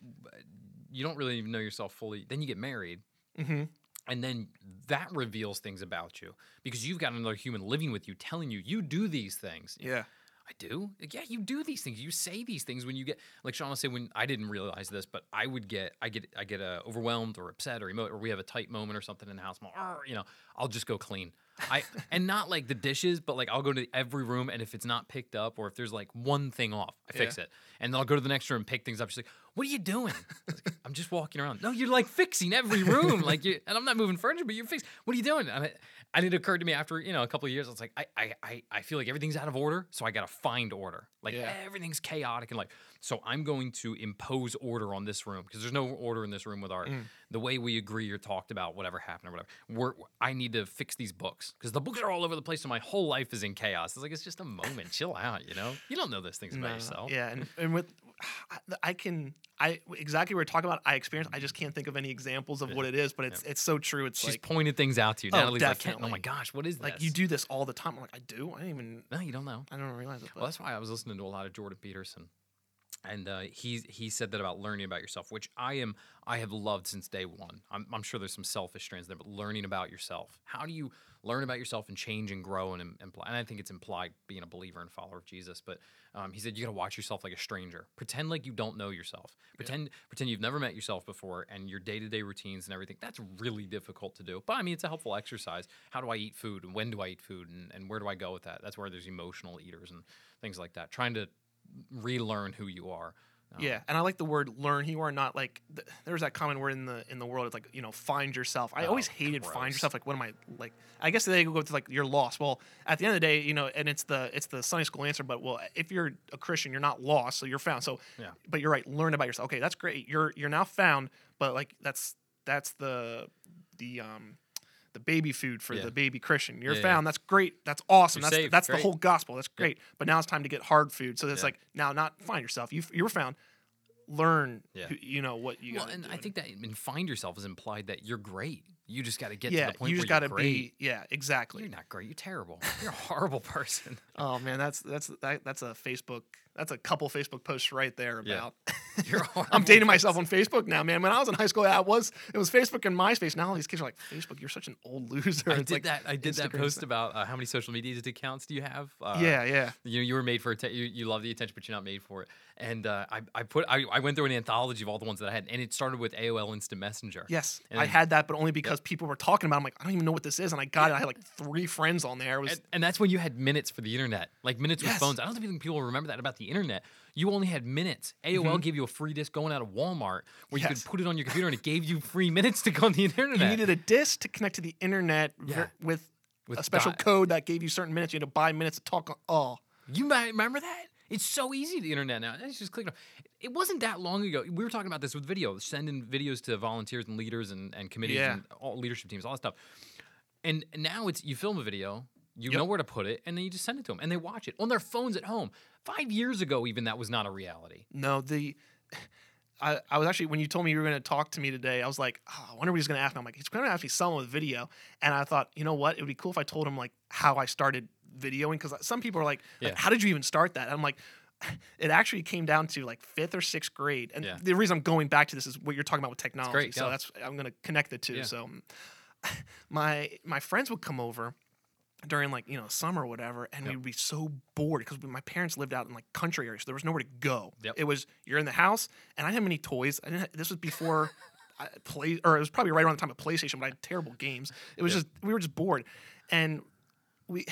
you don't really even know yourself fully. Then you get married, hmm and then that reveals things about you because you've got another human living with you, telling you you do these things. yeah, I do. Yeah, you do these things. You say these things when you get like Sean will say when I didn't realize this, but I would get I get I get uh, overwhelmed or upset or emo- or we have a tight moment or something in the house. I'm "Arr," you know, I'll just go clean. I and not like the dishes, but like I'll go to every room and if it's not picked up or if there's like one thing off, I fix it. And then I'll go to the next room and pick things up. She's like, "What are you doing?" I was like, I'm just walking around. No, you're like fixing every room, like you. And I'm not moving furniture, but you're fixing. What are you doing? And it, and it occurred to me after you know a couple of years. I was like, I I I, I feel like everything's out of order, so I gotta find order. Like Yeah. everything's chaotic and like so I'm going to impose order on this room because there's no order in this room with art. Mm. The way we agree or talked about whatever happened or whatever. We're, I need to fix these books because the books are all over the place and my whole life is in chaos. It's like it's just a moment. Chill out, you know. You don't know those things about No, yourself. yeah, and and with I- can I exactly what we're talking about. I experienced. I just can't think of any examples of what it is, but it's it's so true. It's She's like pointed things out to you. Oh, Natalie's like, oh my gosh, what is this? like this? you do this all the time. I'm like, I do. I didn't even. No, you don't know. I don't realize it. Well, that's why I was listening to a lot of Jordan Peterson, and uh, he he said that about learning about yourself, which I am I have loved since day one. I'm, I'm sure there's some selfish strands there, but learning about yourself. How do you learn about yourself and change and grow and imply? And I think it's implied being a believer and follower of Jesus. But um, he said you got to watch yourself like a stranger. Pretend like you don't know yourself. Pretend pretend you've never met yourself before, and your day to day routines and everything. That's really difficult to do. But I mean, it's a helpful exercise. How do I eat food? And when do I eat food? And, and where do I go with that? That's where there's emotional eaters and things like that. Trying to relearn who you are. Um, Yeah, and I like the word "learn." Who you are not like th- there's that common word in the in the world. It's like you know, find yourself. I Oh, always hated find yourself. Like, what am I like? I guess they go to like you're lost. Well, at the end of the day, you know, and it's the it's the Sunday school answer. But well, if you're a Christian, you're not lost, so you're found. So, Yeah. but you're right. Learn about yourself. Okay, that's great. You're you're now found. But like that's that's the the um the baby food for Yeah. the baby Christian. You're Yeah, yeah. found. That's great. That's awesome. You're that's saved. that's the whole gospel. That's great. But now it's time to get hard food. So it's Yeah. like now not find yourself. You you were found. Learn. Yeah. who- you know what you. Well, gotta and do. I think that in find yourself is implied that you're great. You just got to get yeah, to the point you where just got to you're great. be. Yeah, exactly. You're not great. You're terrible. You're a horrible person. Oh man, that's that's that, that's a Facebook. That's a couple Facebook posts right there Yeah. about. You're horrible I'm dating myself on Facebook now, man. When I was in high school, I was it was Facebook and MySpace. Now all these kids are like, Facebook, you're such an old loser. I It's did like that. I did that post about uh, how many social media accounts do you have? Uh, yeah, yeah. You know, you were made for atten- you. You love the attention, but you're not made for it. And uh, I, I put, I, I went through an anthology of all the ones that I had, and it started with AOL Instant Messenger. Yes, And I had that, but only because people were talking about. it. I'm like, I don't even know what this is, and I got it. I had like three friends on there. It was And, and that's when you had minutes for the internet, like minutes Yes. with phones. I don't think people remember that about the internet. You only had minutes. AOL gave you a free disc going out of Walmart where you Mm-hmm. Could put it on your computer and it gave you free minutes to go on the internet. you needed a disc to connect to the internet Yeah. with With a special di- code that gave you certain minutes. You had to buy minutes to talk. On, oh, You might remember that? It's so easy the internet now. It's just clicking. It wasn't that long ago. We were talking about this with video, sending videos to volunteers and leaders and, and committees Yeah. and all leadership teams, all that stuff. And now it's you film a video, you Yep. know where to put it, and then you just send it to them, and they watch it on their phones at home. Five years ago, even that was not a reality. No, the I, I was actually when you told me you were going to talk to me today, I was like, oh, I wonder what he's going to ask me. I'm like, he's going to ask me something with video, and I thought, you know what, it would be cool if I told him like how I started videoing because some people are like, like, how did you even start that? And I'm like. It actually came down to like fifth or sixth grade, and Yeah. the reason I'm going back to this is what you're talking about with technology. great, so go. that's I'm going to connect the two. Yeah. So um, my my friends would come over during like you know summer or whatever, and Yep. we'd be so bored because my parents lived out in like country areas, so there was nowhere to go. Yep. It was you're in the house, and I didn't have any toys. I didn't. Have, this was before I play, or it was probably right around the time of PlayStation, but I had terrible games. It was Yep. just we were just bored, and we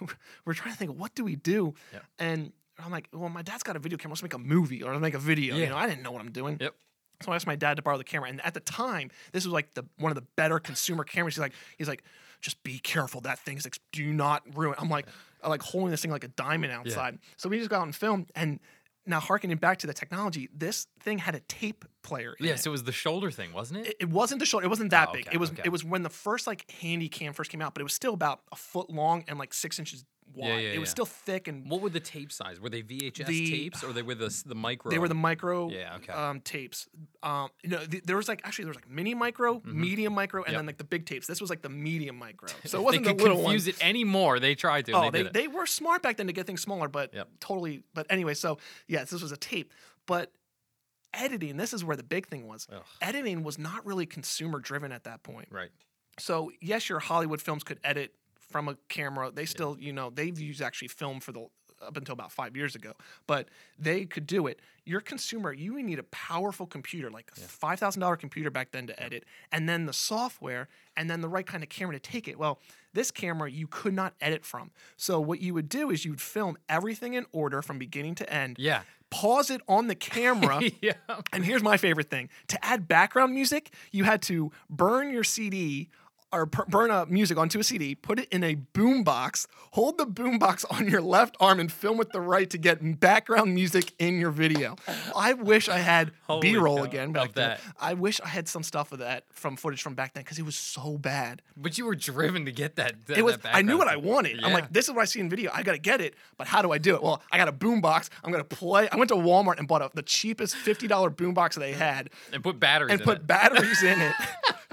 we're trying to think, what do we do? Yep. And I'm like, well, my dad's got a video camera. Let's make a movie or let's make a video. Yeah. You know, I didn't know what I'm doing. Yep. So I asked my dad to borrow the camera, and at the time, this was like the one of the better consumer cameras. He's like, he's like, just be careful. That thing's like, do not ruin. I'm like, I like holding this thing like a diamond outside. So we just got out and filmed. And now, harkening back to the technology, this thing had a tape player. In Yeah, it. so it was the shoulder thing, wasn't it? It, it wasn't the shoulder. It wasn't that Oh, big. It was. okay. It was when the first like handy cam first came out, but it was still about a foot long and like six inches wide. yeah, it was yeah. still thick and what were the tape size? Were they VHS The- tapes or they were the the micro? They were the micro Yeah, okay. um, tapes. Um, you know, th- there was like actually there was like mini micro, medium micro, and Mm-hmm. Yep. then like the big tapes. This was like the medium micro. So it wasn't they the could little confuse one. it anymore. They tried to. Oh, they, they, they were smart back then to get things smaller, but Yep. totally. But anyway, so yes, this was a tape, but editing. This is where the big thing was. Ugh. Editing was not really consumer driven at that point. right. So yes, your Hollywood films could edit from a camera. They still, you know, they've used actually film for the up until about five years ago, but they could do it. Your consumer, you need a powerful computer, like a five thousand dollar computer back then to edit, and then the software, and then the right kind of camera to take it. Well, this camera you could not edit from. So what you would do is you would film everything in order from beginning to end. Yeah. Pause it on the camera. yeah. And here's my favorite thing: to add background music, you had to burn your CD or burn a music onto a CD, put it in a boombox, hold the boombox on your left arm, and film with the right to get background music in your video. I wish I had B-roll again back then. that. I wish I had some stuff of that from footage from back then because it was so bad. But you were driven to get that. that It was. that I knew what I wanted. I'm like, this is what I see in video. I got to get it, but how do I do it? Well, I got a boombox. I'm gonna play. I went to Walmart and bought a, the cheapest fifty dollar boombox they had, and put batteries and in put it. batteries in it.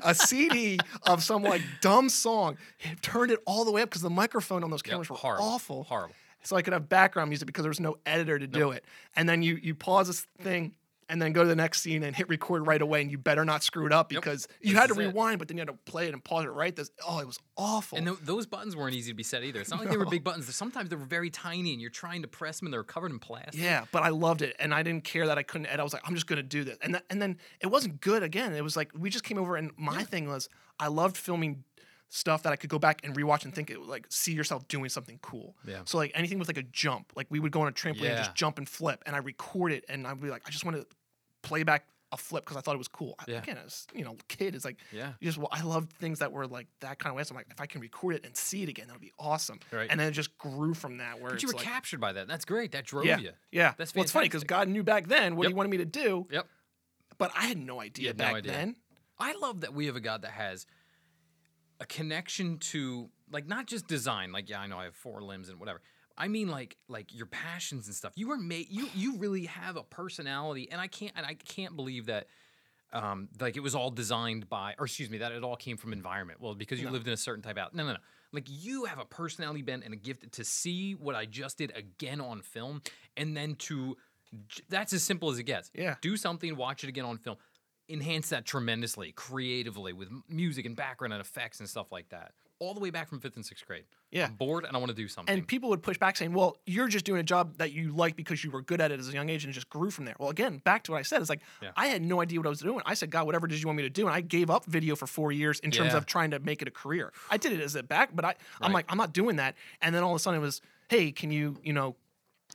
A CD of some like dumb song. Turned it all the way up because the microphone on those Yep, cameras were horrible, awful. Horrible. So I could have background music because there was no editor to do it. And then you you pause this thing and then go to the next scene and hit record right away. And you better not screw it up Yep, because you this had to is it. rewind, but then you had to play it and pause it right. This oh, it was awful. And tho- those buttons weren't easy to be set either. It's not like they were big buttons. Sometimes they were very tiny, and you're trying to press them, and they're covered in plastic. Yeah, but I loved it, and I didn't care that I couldn't edit. I was like, I'm just gonna do this, and th- and then it wasn't good again. It was like we just came over, and my thing was I loved filming stuff that I could go back and rewatch and think it like see yourself doing something cool. Yeah. So like anything with like a jump, like we would go on a trampoline and just jump and flip, and I record it, and I'd be like, I just want to play back a flip because I thought it was cool. I- Yeah. Again, as you know, kid is like, Yeah. you just well, I loved things that were like that kind of way. So I'm like, if I can record it and see it again, that would be awesome. Right. And then it just grew from that. Where But you were like, captured by that. That's great. That drove yeah, you. yeah. That's well, it's funny because. God knew back then what Yep. he wanted me to do, Yep. but I had no idea had no back idea. then. I love that we have a God that has a connection to like not just design. Like yeah, I know I have four limbs and whatever. I mean like like your passions and stuff. You were made. You you really have a personality, and I can't and I can't believe that. Um, like it was all designed by, or excuse me, that it all came from environment. Well, because you No. lived in a certain type out. No, no, no. Like you have a personality bent and a gift to see what I just did again on film, and then to that's as simple as it gets. Yeah. Do something, watch it again on film enhance that tremendously creatively with music and background and effects and stuff like that all the way back from fifth and sixth grade Yeah. i'm bored and i want to do something And people would push back saying, well, you're just doing a job that you like because you were good at it as a young age and it just grew from there. Well, again, back to what I said. It's like, Yeah. I had no idea what I was doing. I said, God, whatever is you want me to do. And I gave up video for four years in terms Yeah. of trying to make it a career. I did it as a back, but I, I'm Right. like, I'm not doing that. And then all of a sudden it was, hey, can you, you know,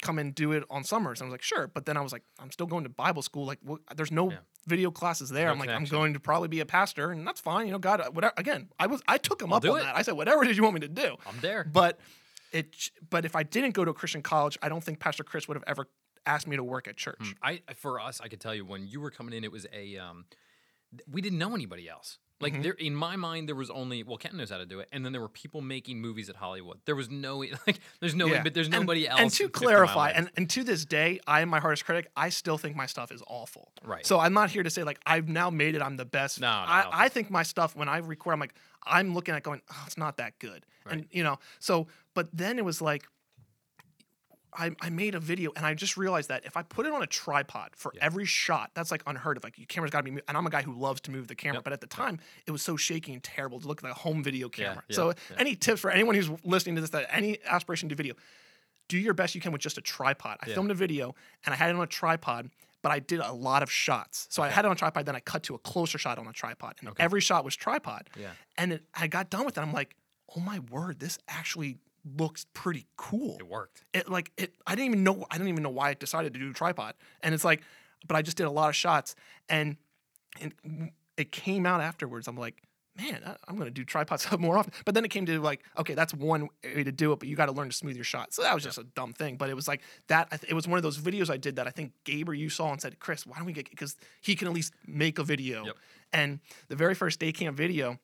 come and do it on summers. I was like, sure. But then I was like, I'm still going to Bible school. Like, there's no Yeah. Video classes there. No I'm like, I'm going to probably be a pastor, and that's fine. You know, God, uh, whatever. Again, I was, I took him I'll up on it. that. I said, whatever it is you want me to do. I'm there. But it, but if I didn't go to a Christian college, I don't think Pastor Chris would have ever asked me to work at church. Mm, I for us, I could tell you when you were coming in, it was a um, we didn't know anybody else. Like Mhm. there, in my mind, there was only well, Kenton knows how to do it, and then there were people making movies at Hollywood. There was no like, there's no, Yeah. but there's And- nobody else. And to clarify, and, and to this day, I am my hardest critic. I still think my stuff is awful. right, So I'm not here to say like I've now made it. I'm the best. No, no, I I, think my stuff when I record, I'm like I'm looking at going, oh, it's not that good, and you know. So, but then it was like. I, I made a video and I just realized that if I put it on a tripod for Yeah. every shot, that's like unheard of. Like your camera's got to be, and I'm a guy who loves to move the camera, Yep. but at the time it was so shaky and terrible to look like a home video camera. yeah, so, yeah. any tips for anyone who's listening to this that any aspiration to video, do your best you can with just a tripod. I filmed a video and I had it on a tripod, but I did a lot of shots. So I had it on a tripod, then I cut to a closer shot on a tripod, and Okay. every shot was tripod. yeah, And it, I got done with it. I'm like, oh my word, this actually looks pretty cool. it worked. It like it. I didn't even know. I didn't even know why I decided to do a tripod. And it's like, but I just did a lot of shots, and and it came out afterwards. I'm like, man, I, I'm gonna do tripod stuff more often. But then it came to like, okay, that's one way to do it, but you got to learn to smooth your shot. So that was just a dumb thing. But it was like that. Th- it was one of those videos I did that I think Gaber you saw and said, Chris, why don't we get because he can at least make a video. Yep. And the very first day camp video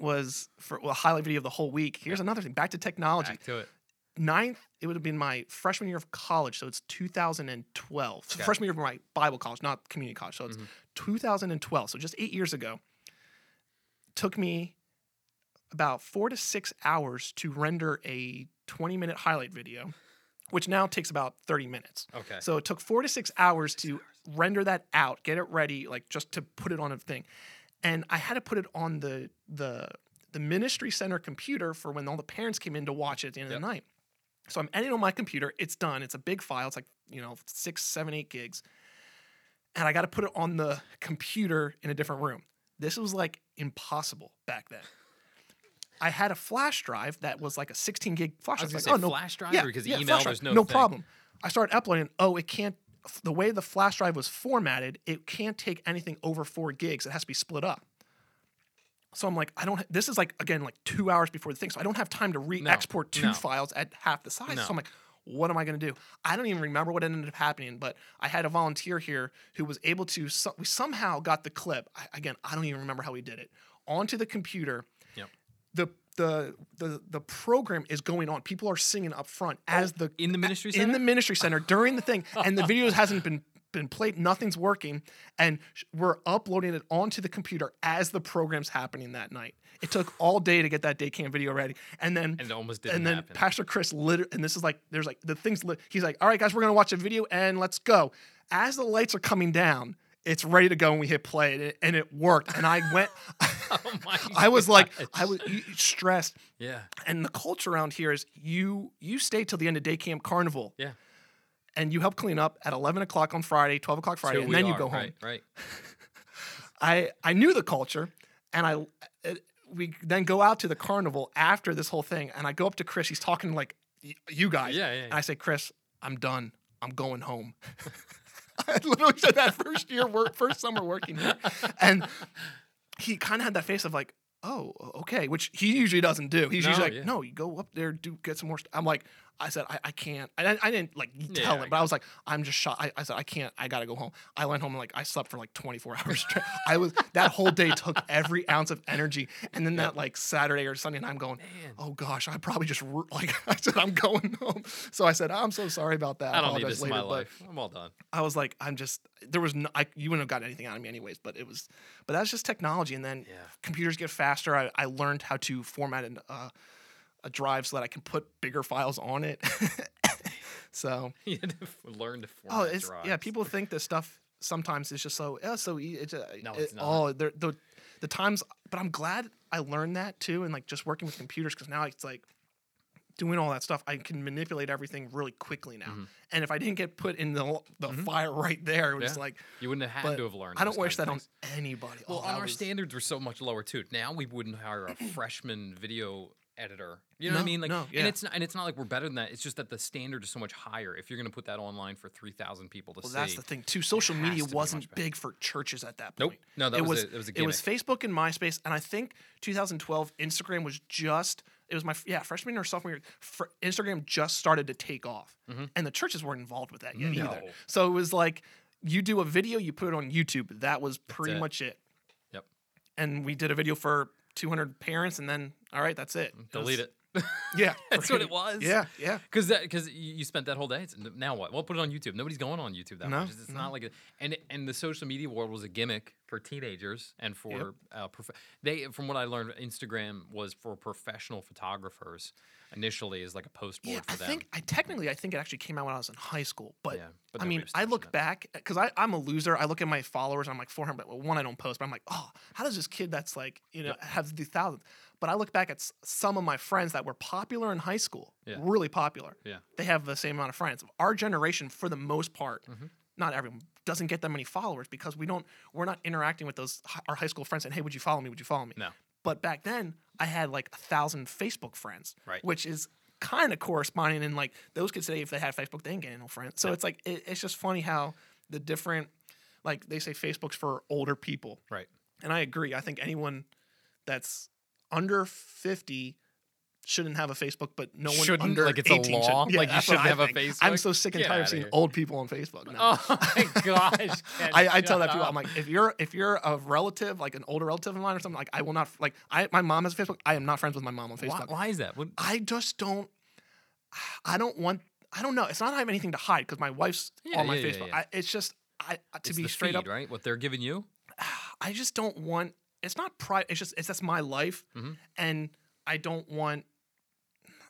was for well, a highlight video of the whole week. Here's another thing. Back to technology Back to it. ninth, it would have been my freshman year of college, so it's 2012. So Okay. freshman year of my Bible college, not community college. So it's Mhm. 2012. So just eight years ago. Took me about four to six hours to render a 20 minute highlight video, which now takes about 30 minutes. Okay. So it took four to six hours to render that out, get it ready, like just to put it on a thing. And I had to put it on the the the ministry center computer for when all the parents came in to watch it at the end Yep. of the night. So I'm editing on my computer. It's done. It's a big file. It's like, you know, six, seven, eight gigs. And I got to put it on the computer in a different room. This was like impossible back then. I had a flash drive that was like a 16 gig flash drive. I was Like, oh, no, flash drive or because email, flash there's no no thing. problem. I started uploading. Oh, it can't. The way the flash drive was formatted, it can't take anything over four gigs. It has to be split up. So I'm like, I don't. This is like again like two hours before the thing, so I don't have time to re-export two no. files at half the size. No. So I'm like, what am I going to do? I don't even remember what ended up happening, but I had a volunteer here who was able to. So, we somehow got the clip. I, again, I don't even remember how we did it onto the computer. Yep. The the the the program is going on. People are singing up front oh, as the in the ministry in the center? ministry center during the thing, and the video hasn't been been played. Nothing's working, and we're uploading it onto the computer as the program's happening that night. It took all day to get that day cam video ready, and then and it almost didn't and then happen. Pastor Chris lit and this is like there's like the things lit. He's like, all right, guys, we're gonna watch a video and let's go. As the lights are coming down, it's ready to go, and we hit play, and it, and it worked. And I went, oh my I was like. I was stressed yeah, and the culture around here is you you stay till the end of day camp carnival yeah. and you help clean up at 11 o'clock on friday 12 o'clock friday Till and then you are, go home Right, right. i i knew the culture and i uh, we then go out to the carnival after this whole thing and i go up to chris he's talking like you guys Yeah, yeah. and i say chris i'm done i'm going home i literally said that first year work first summer working here and he kind of had that face of like oh okay which he usually doesn't do he's No, usually like yeah. no you go up there do get some more st-. i'm like i said i, I can't I, I didn't like tell Yeah, him but i was like i'm just shot I, I said i can't i gotta go home i went home and like i slept for like 24 hours straight i was that whole day took every ounce of energy and then that like saturday or sunday and i'm going Man. oh gosh i probably just like i said i'm going home so i said i'm so sorry about that I don't need this in my later, but- life. I'm all done. I was like, I'm just there was no, I, you wouldn't have gotten anything out of me anyways, but it was, but that's just technology. And then Yeah. computers get faster. I, I learned how to format an, uh, a drive so that I can put bigger files on it. so you had to learn to oh, format it's yeah. People think this stuff sometimes is just so yeah, so it's uh, No, it- it's not. oh the the times. But I'm glad I learned that too, and like just working with computers because now it's like doing all that stuff, I can manipulate everything really quickly now. Mhm. And if I didn't get put in the the Mhm. fire right there, it was Yeah. like You wouldn't have had to have learned. I don't wish that on anybody. Well, Oh, our was- standards were so much lower too. Now we wouldn't hire a freshman video editor. You know what I mean? Like, no, yeah. and it's not, and it's not like we're better than that. It's just that the standard is so much higher. If you're going to put that online for three thousand people to Well, see, that's the thing too. Social media wasn't big for churches at that point. Nope. No, that it was was a- it was a it was. Facebook and MySpace, and I think 2012 Instagram was just it was my yeah freshman or sophomore year. Fr- Instagram just started to take off, and the churches weren't involved with that yet either. Mm-hmm. So it was like you do a video, you put it on YouTube. That was pretty it. much it. Yep. And we did a video for 200 parents, and then all right, that's it. delete was- it. Yeah, That's what it was. Yeah, yeah. Because that because you spent that whole day. It's, now what? Well, put it on YouTube. Nobody's going on YouTube that No, much. It's not like a, and and the social media world was a gimmick for teenagers and for uh, prof- they. From what I learned, Instagram was for professional photographers initially as like a post board Yeah, for I them. think I technically I think it actually came out when I was in high school, but, Yeah, but I mean I look it. back because I'm a loser. I look at my followers, I'm like 400. But well, one, I don't post, but I'm like, oh, how does this kid that's like you know have the thousands? But I look back at s- some of my friends that were popular in high school, Yeah. really popular. Yeah. they have the same amount of friends. Our generation, for the most part, Mm-hmm. not everyone doesn't get that many followers because we don't we're not interacting with those our high school friends saying, hey, would you follow me? Would you follow me? No. But back then, I had like a thousand Facebook friends, Right. which is kind of corresponding. And like those kids today, if they had Facebook, they ain't getting no friends. So it's like it, it's just funny how the different, like they say, Facebook's for older people, right. and I agree. I think anyone that's under fifty shouldn't have a Facebook, but no one Shouldn't? under Like it's a 18 should. Yeah, Like you shouldn't have a think. I'm so sick and Get tired of seeing here. old people on Facebook. No. Oh my gosh! I, I tell that people. I'm like, if you're if you're a relative, like an older relative of mine or something, like I will not like I my mom has a Facebook. I am not friends with my mom on Facebook. why is that? What, I just don't. I don't want. I don't know. It's not I have anything to hide because my wife's Yeah, on my yeah, Facebook. I, it's just I to it's be straight feed, up. right? What they're giving you? I just don't want. It's not private. It's just it's that's my life, Mhm. and I don't want.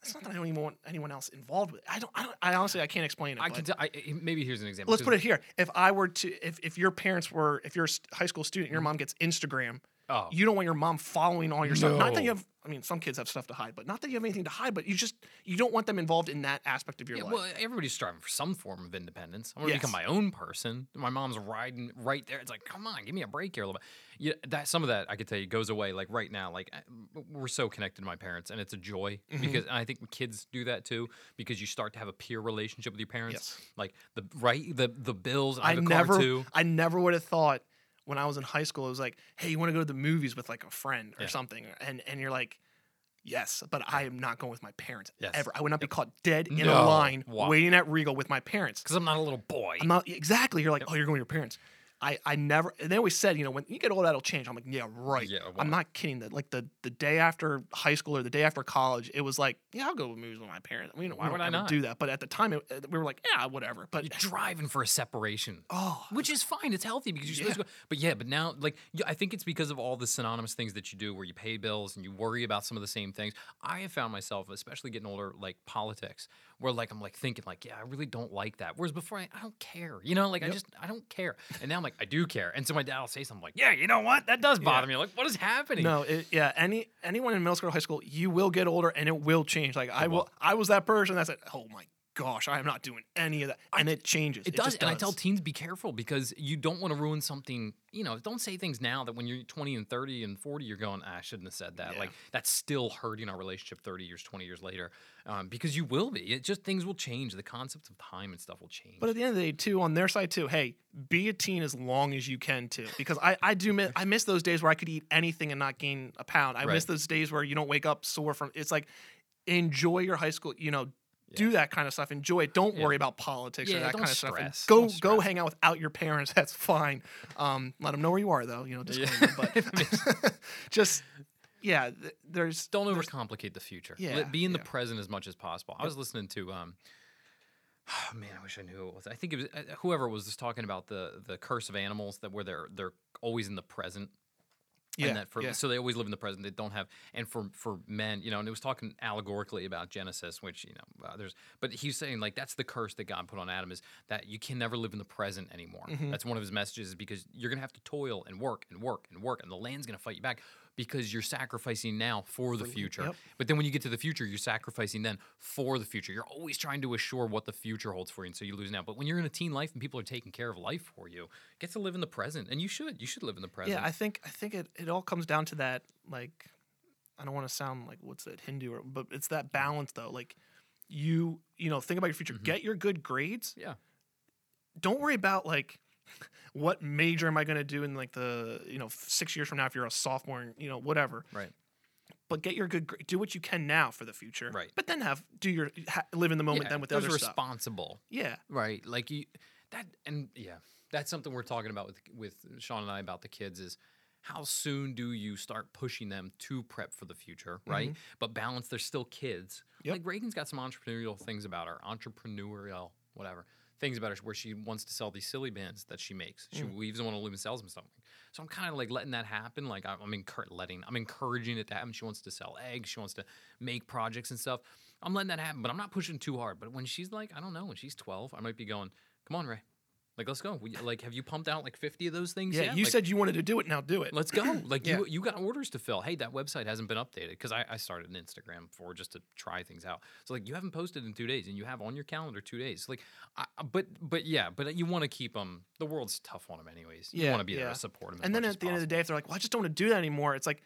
It's not that I don't even want anyone else involved with it. I don't. I, don't, I honestly I can't explain it. I can. T- I, maybe here's an example. Let's put it here. If I were to, if, if your parents were, if you're a high school student, and your mm-hmm. mom gets Instagram, Oh, you don't want your mom following all your stuff. Not that you have, I mean, some kids have stuff to hide, but not that you have anything to hide, but you just, you don't want them involved in that aspect of your Yeah, life. well, everybody's striving for some form of independence. I want to become my own person. My mom's riding right there. It's like, come on, give me a break here a little bit. Yeah, that some of that I could tell you goes away. Like right now, like I- we're so connected to my parents, and it's a joy Mm-hmm. because and I think kids do that too because you start to have a peer relationship with your parents. Yes. Like the right the the bills. I, I never. I never would have thought when I was in high school, it was like, hey, you want to go to the movies with like a friend or Yeah. something, and and you're like. Yes, but I am not going with my parents Yes. ever. I would not be caught dead in a line waiting at Regal with my parents. Because I'm not a little boy. I'm not exactly. You're like, oh, you're going with your parents. I, I never. And they always said, you know, when you get old, that'll change. I'm like, yeah, right. Yeah, I'm not kidding. That like the the day after high school or the day after college, it was like, yeah, I'll go with movies with my parents. We, don't- Why would I not? do that? But at the time, it, we were like, yeah, whatever. But You're driving for a separation. oh, which is fine. It's healthy because you're supposed to go. But yeah, but now, like, I think it's because of all the synonymous things that you do where you pay bills and you worry about some of the same things. I have found myself, especially getting older, like politics, where like I'm like thinking, like, yeah, I really don't like that. Whereas before, I, I don't care. You know, like I just, I don't care. And now I'm like, I do care. And so my dad will say something like, yeah, you know what? That does bother me. Like, what is happening? no, it, yeah. Any anyone in middle school or high school, you will get older and it will change. Like I will. will. I was that person that said, oh my gosh, I am not doing any of that, and it changes. It, does, just and I tell teens be careful because you don't want to ruin something. You know, don't say things now that when you're 20 and 30 and 40, you're going, ah, I shouldn't have said that. Yeah. Like that's still hurting our relationship 30 years, 20 years later, um, because you will be. It just things will change. The concepts of time and stuff will change. But at the end of the day, too, on their side too, hey, be a teen as long as you can too, because I I do miss I miss those days where I could eat anything and not gain a pound. I miss those days where you don't wake up sore from. It's like enjoy your high school. You know. Do that kind of stuff. Enjoy it. Don't Yeah. worry about politics Yeah, or that kind of stuff. And. Go Don't go hang out without your parents. That's fine. Um, let them know where you are though. You know, disclaimer, but just yeah. th- There's don't overcomplicate the future. Yeah, Let- be in the present as much as possible. I was listening to um man, I wish I knew who it was. I think it was uh, whoever was just talking about the the curse of animals that where they're they're always in the present. Yeah and that for yeah. so they always live in the present. They don't have and for for men, you know, and it was talking allegorically about Genesis, which you know, uh, there's. But he's saying like that's the curse that God put on Adam is that you can never live in the present anymore. Mm-hmm. That's one of his messages is because you're gonna have to toil and work and work and work, and the land's gonna fight you back because you're sacrificing now for the future. yep. But then when you get to the future, you're sacrificing then for the future. You're always trying to assure what the future holds for you, and so you lose now. But when you're in a teen life and people are taking care of life for you, get to live in the present, and you should. You should live in the present. Yeah, I think I think it, it all comes down to that like I don't want to sound like what's that Hindu or but it's that balance though. Like you you know think about your future. Mhm. Get your good grades. Yeah. Don't worry about like what major am I going to do in like the you know six years from now if you're a sophomore and you know whatever. Right. But get your good do what you can now for the future. Right. But then have do your ha, live in the moment yeah, then with the other stuff. responsible. Yeah. Right. Like you that and yeah, that's something we're talking about with with Sean and I about the kids is how soon do you start pushing them to prep for the future, right? Mm-hmm. But balance, they're still kids. Yep. Like Reagan's got some entrepreneurial things about her, entrepreneurial, whatever things about her where she wants to sell these silly bands that she makes. She mm. weaves them on a loom and sells them something. So I'm kind of like letting that happen. Like I'm, I'm encour- letting, I'm encouraging it to happen. She wants to sell eggs. She wants to make projects and stuff. I'm letting that happen, but I'm not pushing too hard. But when she's like, I don't know, when she's 12, I might be going, come on, Ray. Like, let's go. We, like, have you pumped out like 50 of those things Yeah. yet? You Like, said you wanted to do it. Now do it. Let's go. Like Yeah. you, you got orders to fill. Hey, that website hasn't been updated because I, I started an Instagram for just to try things out. So like you haven't posted in two days, and you have on your calendar two days. Like, I, but but yeah, but you want to keep them. The world's tough on them anyways. You Yeah, want to be there to support them. and then at the end of the day, if they're like, "Well, I just don't want to do that anymore," it's like,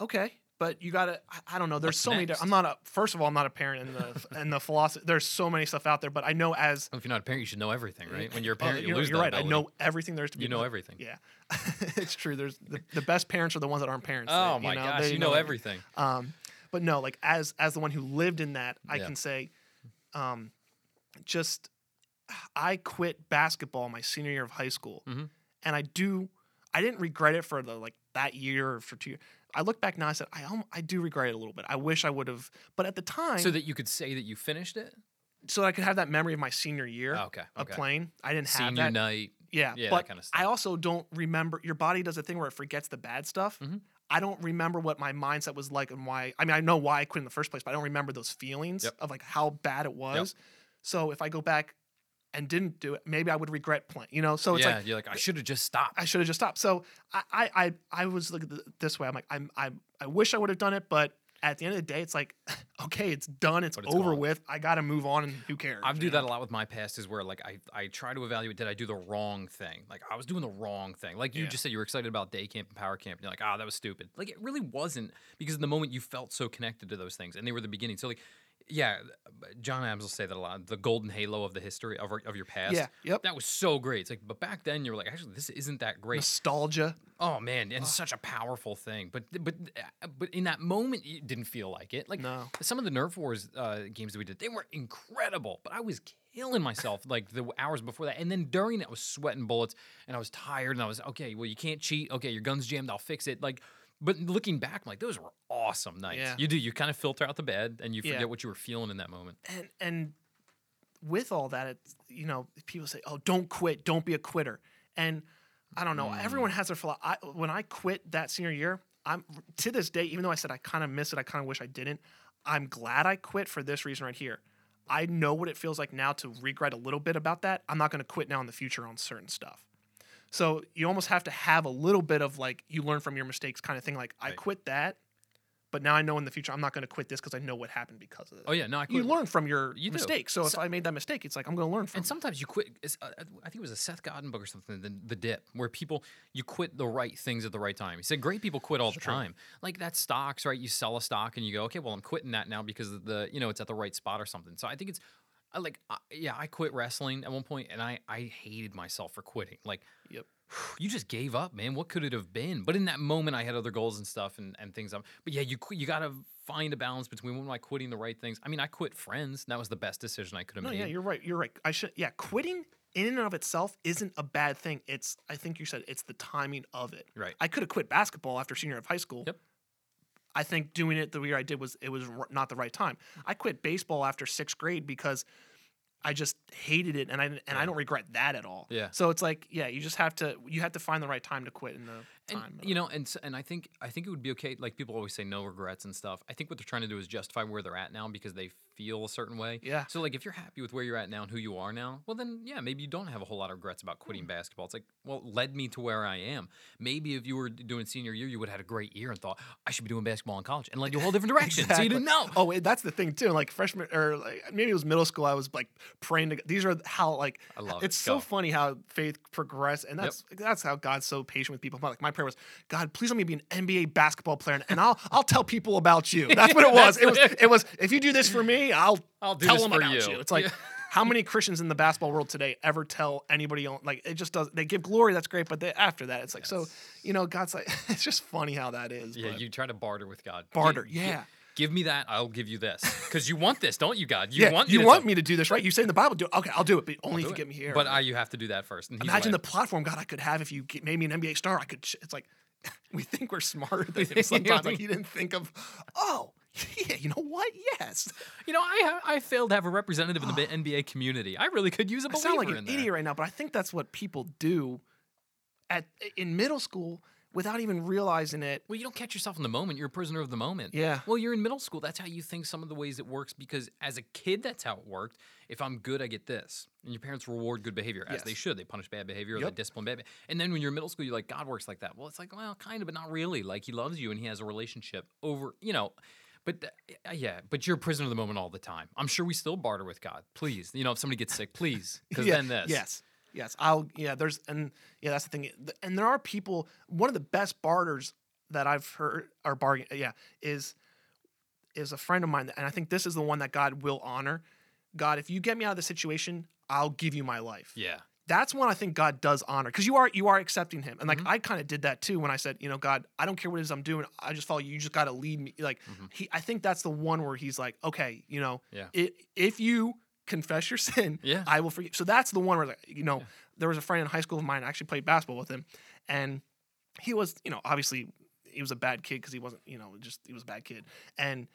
okay, but you gotta. I, I don't know. There's What's so many. di- I'm not a. First of all, I'm not a parent in the in the philosophy. There's so many stuff out there, but I know as if you're not a parent, you should know everything, right? When you're a Oh, parent, you you're, lose you're right. I know everything there is to be. You know everything. Yeah, it's true. There's the, the best parents are the ones that aren't parents. Oh They- my you know, gosh, they you know everything. Um, but no, like as as the one who lived in that, I Yeah. can say, um, just I quit basketball my senior year of high school, Mhm. and I do. I didn't regret it for the like that year or for two years. I look back now. I said I I do regret it a little bit. I wish I would have, but at the time, So that you could say that you finished it. so that I could have that memory of my senior year Oh, okay. of Okay. playing. I didn't have Senior that. night. Yeah, Yeah, that but kinda I also don't remember. Your body does a thing where it forgets the bad stuff. Mhm. I don't remember what my mindset was like and why. I mean, I know why I quit in the first place, but I don't remember those feelings Yep. of like how bad it was. So if I go back and didn't do it, maybe I would regret playing. You know, so it's yeah, like you're like I should have just stopped. I should have just stopped. So I, I, I, I was looking this way. I'm like, I'm, I, I wish I would have done it, but at the end of the day, it's like, okay, it's done. It's, it's over gone. with. I got to move on, and who cares? I do know? that a lot with my past is where like I, I try to evaluate did I do the wrong thing? Like I was doing the wrong thing. Like you Yeah. just said you were excited about day camp and power camp and you're like, ah, that was stupid. Like it really wasn't because in the moment you felt so connected to those things and they were the beginning. So like yeah, John Adams will say that a lot. The golden halo of the history of, of your past. Yeah. Yep. That was so great. It's like, but back then you were like, actually, this isn't that great. Nostalgia. Oh man, and such a powerful thing. But but uh, but in that moment, it didn't feel like it. Like No. some of the Nerf Wars uh, games that we did, they were incredible. But I was killing myself like the hours before that, and then during it, I was sweating bullets, and I was tired, and I was okay. Well, you can't cheat. Okay, your gun's jammed. I'll fix it. Like. But looking back, I'm like those were awesome nights. Yeah. You do. You kind of filter out the bad, and you Yeah. forget what you were feeling in that moment. and and with all that it's you know people say oh don't quit don't be a quitter and i don't know Mm. everyone has their philo- I, when i quit that senior year i'm to this day even though i said i kind of miss it i kind of wish i didn't i'm glad i quit for this reason right here i know what it feels like now to regret a little bit about that i'm not going to quit now in the future on certain stuff so you almost have to have a little bit of like you learn from your mistakes kind of thing like i quit that but now i know in the future i'm not going to quit this because i know what happened because of it Oh yeah, no, I you learn from your You do. mistake. So if I made that mistake, it's like I'm going to learn from. And it. sometimes you quit. it's, uh, I think it was a Seth Godin book or something. The, the dip, where people you quit the right things at the right time. He said great people quit all the true. time. Like that stocks, right? You sell a stock and you go, okay, well I'm quitting that now because of the you know it's at the right spot or something. So I think it's I like I, yeah, I quit wrestling at one point and I I hated myself for quitting. Like Yep. you just gave up, man. What could it have been? But in that moment, I had other goals and stuff and, and things. Up. But yeah, you you got to find a balance between when am I quitting the right things. I mean, I quit friends. And That was the best decision I could have No, made. yeah, you're right. You're right. I should. Yeah, quitting in and of itself isn't a bad thing. It's I think you said it's the timing of it. right. I could have quit basketball after senior year of high school. Yep. I think doing it the year I did was it was not the right time. I quit baseball after sixth grade because I just hated it, and I and I don't regret that at all. Yeah. So it's like, yeah, you just have to you have to find the right time to quit in the and, time. you know and and i think i think it would be okay like people always say no regrets and stuff i think what they're trying to do is justify where they're at now because they feel a certain way Yeah. so like if you're happy with where you're at now and who you are now well then yeah maybe you don't have a whole lot of regrets about Hmm. quitting basketball it's like well it led me to where i am maybe if you were doing senior year you would have had a great year and thought i should be doing basketball in college and led you a whole different direction so you didn't know Oh, wait, that's the thing too. Like freshman or like maybe it was middle school. I was like praying to. These are how like i love it it's so Go. funny how faith progressed, and Yep. that's that's how God's so patient with people. Like my prayer was, God, please let me be an NBA basketball player, and I'll I'll tell people about you. That's what it was. It was it was if you do this for me, I'll I'll tell them about you. you. It's like. Yeah. How many Christians in the basketball world today ever tell anybody else? Like it just does. They give glory, that's great, but they, after that, it's like so. You know, God's like it's just funny how that is. Yeah, but- you try to barter with God. Barter, gi- yeah. Give me that, I'll give you this. Because you want this, don't you, God? You yeah, want you to want me to do this, right? You say in the Bible, do it. Okay, I'll do it, but only if you it. get me here. But I, you have to do that first. Imagine the platform God I could have if you made me an NBA star. I could. sh- It's like we think we're smarter than him sometimes. like he didn't think of. Oh, yeah. You know what? Yes. you know, I I failed to have a representative in the NBA community. I really could use a believer sound like an idiot right now, but I think that's what people do at in middle school without even realizing it. Well, you don't catch yourself in the moment. You're a prisoner of the moment. Yeah. Well, you're in middle school. That's how you think some of the ways it works because as a kid, that's how it worked. If I'm good, I get this. And your parents reward good behavior, as they should. They punish bad behavior or Yep. they discipline bad. be- And then when you're in middle school, you're like, God works like that. Well, it's like, well, kind of, but not really. Like he loves you and he has a relationship over, you know. But uh, yeah, but you're a prisoner of the moment all the time. I'm sure we still barter with God. Please, you know, if somebody gets sick, please, because Yeah, then this. Yes. Yes. I'll. Yeah. There's and yeah. That's the thing. And there are people. One of the best barters that I've heard are bargain. Yeah. Is is a friend of mine, and I think this is the one that God will honor. God, if you get me out of the situation, I'll give you my life. Yeah. That's one I think God does honor because you are you are accepting Him, and like Mm-hmm. I kind of did that too when I said, you know, God, I don't care what it is I'm doing, I just follow you. You just got to lead me. Like he, I think that's the one where He's like, okay, you know, Mm-hmm. Yeah. if you confess your sin, Yeah. I will forgive. So that's the one where, like, you know, there was a friend in high school of mine. I actually played basketball with him, and he was, you know, obviously he was a bad kid because he wasn't, you know, just he was a bad kid. And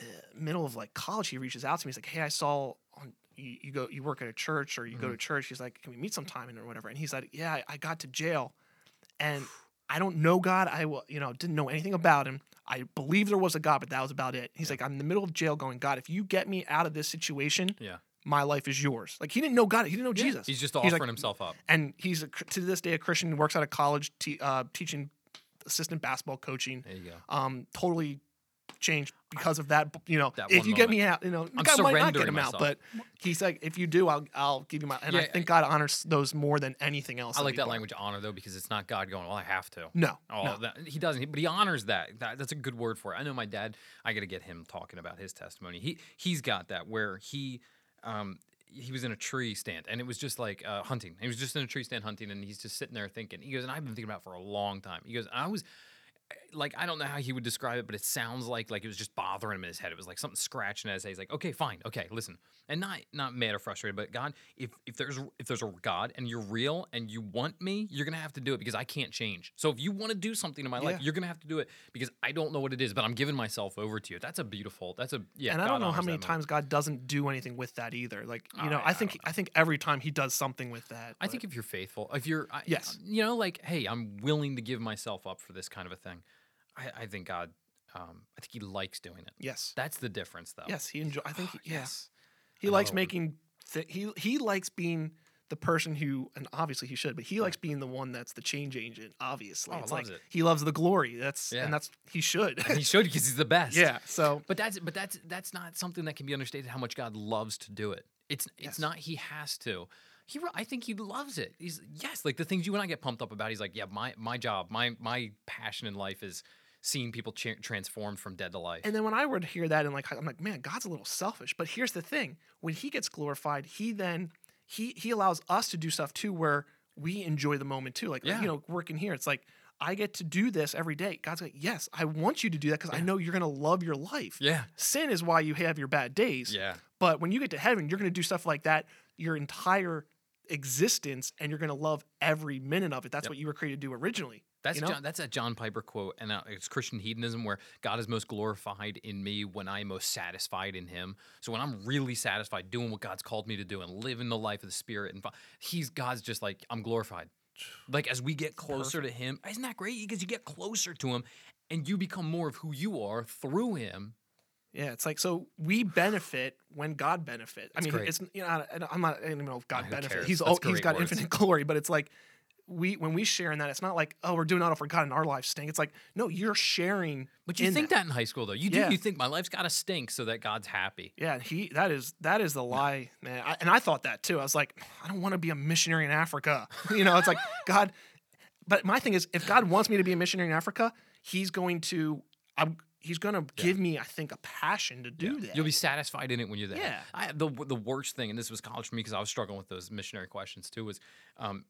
uh, middle of like college, he reaches out to me. He's like, "Hey, I saw on you, you go, you work at a church or you go to church." He's like, "Can we meet sometime?" and or whatever. And he's like, "Yeah, I, I got to jail, and I don't know God. I wa- you know didn't know anything about him. I believe there was a God, but that was about it." He's like, "I'm in the middle of jail, going, God, if you get me out of this situation, Yeah. my life is yours." Like he didn't know God. He didn't know Yeah, Jesus. He's just he's like- offering himself up. and he's a, to this day a Christian. Works out of college, te- uh, teaching assistant basketball coaching. There you go. Um, totally changed because of that. You know, That if you get me out, you know, I'm God might not get surrendering him out, but he's like, if you do, I'll I'll give you my. And I Yeah, think God honors those more than anything else. I like that language honor though because it's not God going, well, I have to. No, Oh, no. that, he doesn't. But he honors that. that. That's a good word for it. I know my dad. I got to get him talking about his testimony. He he's got that where he um he was in a tree stand and it was just like uh, hunting. He was just in a tree stand hunting and he's just sitting there thinking. He goes and I've been thinking about it for a long time. He goes I was like I don't know how he would describe it, but it sounds like like it was just bothering him in his head. It was like something scratching at his head. He's like, okay, fine, okay, listen, and not not mad or frustrated, but God, if if there's if there's a God and you're real and you want me, you're gonna have to do it because I can't change. So if you want to do something in my life, you're gonna have to do it because I don't know what it is, but I'm giving myself over to you. That's a beautiful. That's a yeah. and I God don't know how many moment. times God doesn't do anything with that either. Like you Oh, know, yeah, I I think don't I think every time He does something with that. I but- think if you're faithful, if you're, I, Yes. you know, like, hey, I'm willing to give myself up for this kind of a thing. I, I think God, um, I think He likes doing it. yes, That's the difference, though. yes, He enjoy. I think he, yeah. yes. He likes making. Th- he he likes being the person who, and obviously he should, but he likes being the one that's the change agent. Obviously, Oh, it's loves like it. he loves the glory. That's Yeah. and that's he should. And he should because he's the best. yeah. So But that's but that's that's not something that can be understated. How much God loves to do it. It's it's Yes. not he has to. He re- I think he loves it. He's yes, like the things you and I get pumped up about. He's like, yeah, my my job, my my passion in life is seeing people cha- transformed from dead to life. and then when I would hear that and like I'm like, man, God's a little selfish. But here's the thing: when He gets glorified, He then He He allows us to do stuff too, where we enjoy the moment too. Like Yeah. you know, working here, it's like. I get to do this every day. God's like, yes, I want you to do that because I know you're gonna love your life. yeah, Sin is why you have your bad days. yeah. But when you get to heaven, you're going to do stuff like that your entire existence, and you're going to love every minute of it. That's Yep. what you were created to do originally. That's you know? John, that's a John Piper quote, and uh, it's Christian hedonism, where God is most glorified in me when I'm most satisfied in Him. So when I'm really satisfied doing what God's called me to do and living the life of the Spirit, and He's God's just like I'm glorified. Like as we get closer to Him, isn't that great? Because you get closer to Him, and you become more of who you are through Him. Yeah, it's like so we benefit when God benefit. I mean, great. it's you know I'm not I don't even know if God who benefit. cares? He's all, he's got words. infinite glory, but it's like we when we share in that, it's not like oh we're doing it all for God and our lives stink. It's like no, you're sharing. But you in think that. in high school, though, you do. Yeah. You think my life's got to stink so that God's happy. Yeah, he that is that is the lie, man. I, and I thought that too. I was like, I don't want to be a missionary in Africa. You know, it's like God. but my thing is, if God wants me to be a missionary in Africa, He's going to. I'm. He's going to give me, I think, a passion to do Yeah. that. You'll be satisfied in it when you're there. Yeah. I, the the worst thing, and this was college for me because I was struggling with those missionary questions too, was um,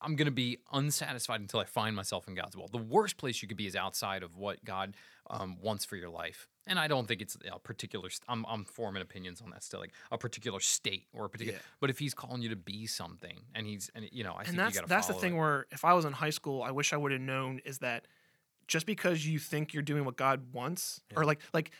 I'm going to be unsatisfied until I find myself in God's will. The worst place you could be is outside of what God um, wants for your life. And I don't think it's a particular. St- I'm, I'm forming opinions on that still, like a particular state or a particular. Yeah. But if He's calling you to be something, and He's, and you know, I think and you that's that's the thing it. where if I was in high school, I wish I would have known is that just because you think you're doing what God wants, or like like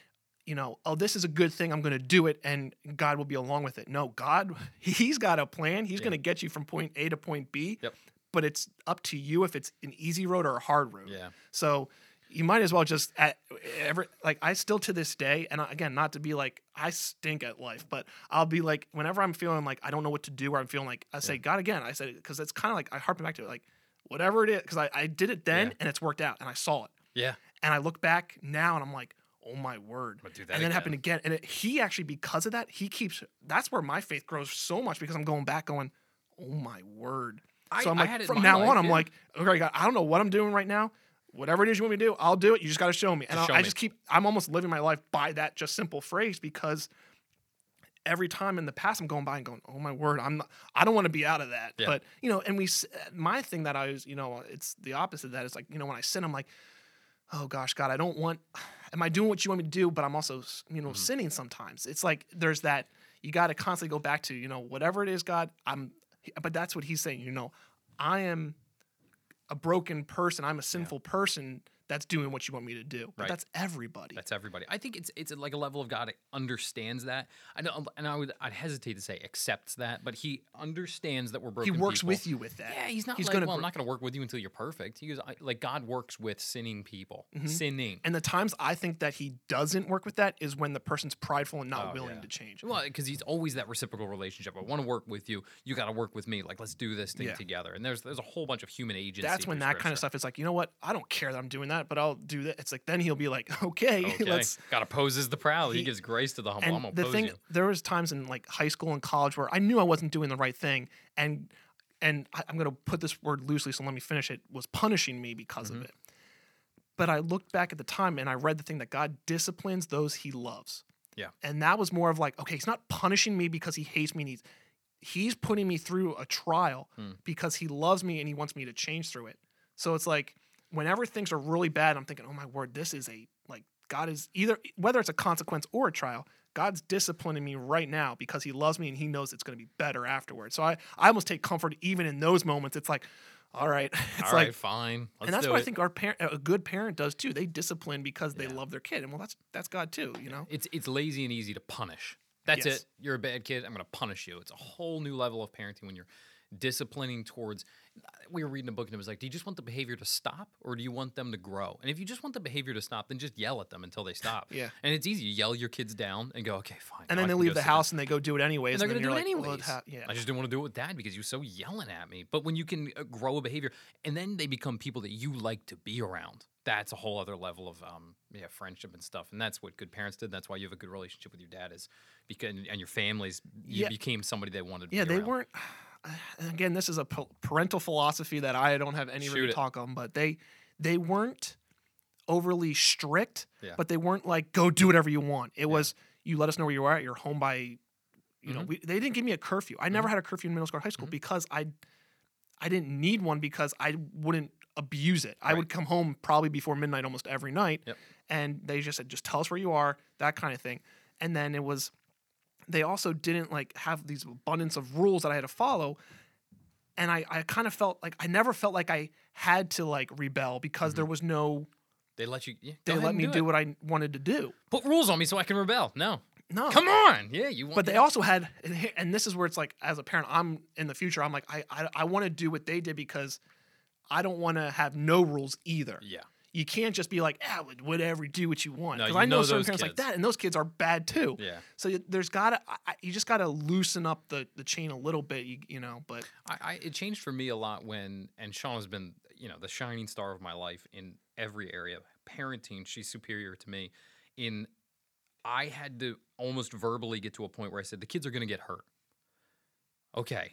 you know, oh, this is a good thing, I'm going to do it, and God will be along with it. No, God, He's got a plan. He's Yeah. going to get you from point A to point B. Yep. But it's up to you if it's an easy road or a hard road. Yeah. So you might as well just at ever like I still to this day, and again, not to be like I stink at life, but I'll be like whenever I'm feeling like I don't know what to do, or I'm feeling like I say God again. I said because it's kind of like I harpen back to it, like whatever it is, because I, I did it then Yeah. and it's worked out, and I saw it, Yeah. and I look back now and I'm like, oh my word. But do that And then it again. happened again, and it, he actually because of that he keeps. That's where my faith grows so much because I'm going back, going, oh my word. I- so I'm like, it from now life, on, I'm yeah. like, okay, God, I don't know what I'm doing right now. Whatever it is you want me to do, I'll do it. You just got to show me. And Just I, show I just keep, I'm almost living my life by that just simple phrase because every time in the past I'm going by and going, oh my word, I'm not, I don't want to be out of that. Yeah. But you know, and we, my thing that I was, you know, it's the opposite of that. It's like, you know, when I sin, I'm like, oh gosh, God, I don't want. Am I doing what you want me to do? But I'm also, you know, Mhm. sinning sometimes. It's like there's that you got to constantly go back to, you know, whatever it is, God. I'm, but that's what He's saying. You know, I am a broken person. I'm a sinful person that's doing what you want me to do. But Right. that's everybody. That's everybody. I think it's it's like a level of God that understands that. I know, and I would I'd hesitate to say accepts that, but he understands that we're broken. he works people. with you with that. Yeah, he's not He's like, gonna well, I'm not going to work with you until you're perfect. He goes, I, like God works with sinning people, Mhm. sinning. And the times I think that he doesn't work with that is when the person's prideful and not Oh, willing yeah. to change. Well, because he's always that reciprocal relationship. I want to work with you. You got to work with me. Like let's do this thing Yeah. together. And there's there's a whole bunch of human agency. That's when that kind of stuff is like, you know what? I don't care that I'm doing that, but I'll do that. It's like then he'll be like, okay, Okay, let's. God opposes the proud. He, He- gives grace to the humble. I'm the thing, you. there was times in like high school and college where I knew I wasn't doing the right thing, and and I, I'm gonna put this word loosely, so let me finish it. Was punishing me because Mhm. of it. But I looked back at the time and I read the thing that God disciplines those He loves. Yeah. And that was more of like, okay, He's not punishing me because He hates me. And he's He's putting me through a trial Hmm. because He loves me and He wants me to change through it. So it's like whenever things are really bad, I'm thinking, oh my word, this is a like God is either whether it's a consequence or a trial. God's disciplining me right now because He loves me and He knows it's going to be better afterwards. So I, I almost take comfort even in those moments. It's like, all right, it's All like right, fine. Let's and that's what I think our parent, a good parent, does too. They discipline because they love their kid, and well, that's that's God too, you know. It's it's lazy and easy to punish. That's Yes. it. You're a bad kid. I'm going to punish you. It's a whole new level of parenting when you're disciplining towards. We were reading a book and it was like, do you just want the behavior to stop or do you want them to grow? And if you just want the behavior to stop, then just yell at them until they stop. Yeah. And it's easy. You yell your kids down and go, okay, fine. And then I they leave the sit down." house and they go do it anyways. and they're going to do you're it like, well, anyways. yeah, I just didn't want to do it with dad because he was so yelling at me. But when you can uh, grow a behavior and then they become people that you like to be around, that's a whole other level of um, yeah, friendship and stuff. And that's what good parents did. That's why you have a good relationship with your dad is because and your families. You Yeah. became somebody they wanted. To yeah, they around. weren't. Again, this is a parental philosophy that I don't have any really it. talk on, but they they weren't overly strict, Yeah. but they weren't like go do whatever you want. It was you let us know where you are. At. You're home by, you know, Mhm. we, they didn't give me a curfew. I never had a curfew in middle school or high school Mhm. because I I didn't need one because I wouldn't abuse it. I would come home probably before midnight almost every night, Yep. and they just said just tell us where you are, that kind of thing. And then it was they also didn't like have these abundance of rules that I had to follow. And I, I kind of felt like I never felt like I had to like rebel because there mm-hmm. was no They let you. Yeah, they let me do, do what I wanted to do. Put rules on me so I can rebel. No, No. come on. Yeah, you want. But they also had, and and this is where it's like, as a parent, I'm in the future. I'm like, I, I, I want to do what they did because I don't want to have no rules either. Yeah. You can't just be like, ah, whatever, do what you want. Because you I know, know certain those parents like that, and those kids are bad too. Yeah. So you- there's gotta, I- you just gotta loosen up the the chain a little bit, you, you know. But I, I it changed for me a lot when and Sean has been you know the shining star of my life in every area parenting she's superior to me in I had to almost verbally get to a point where I said the kids are to get hurt okay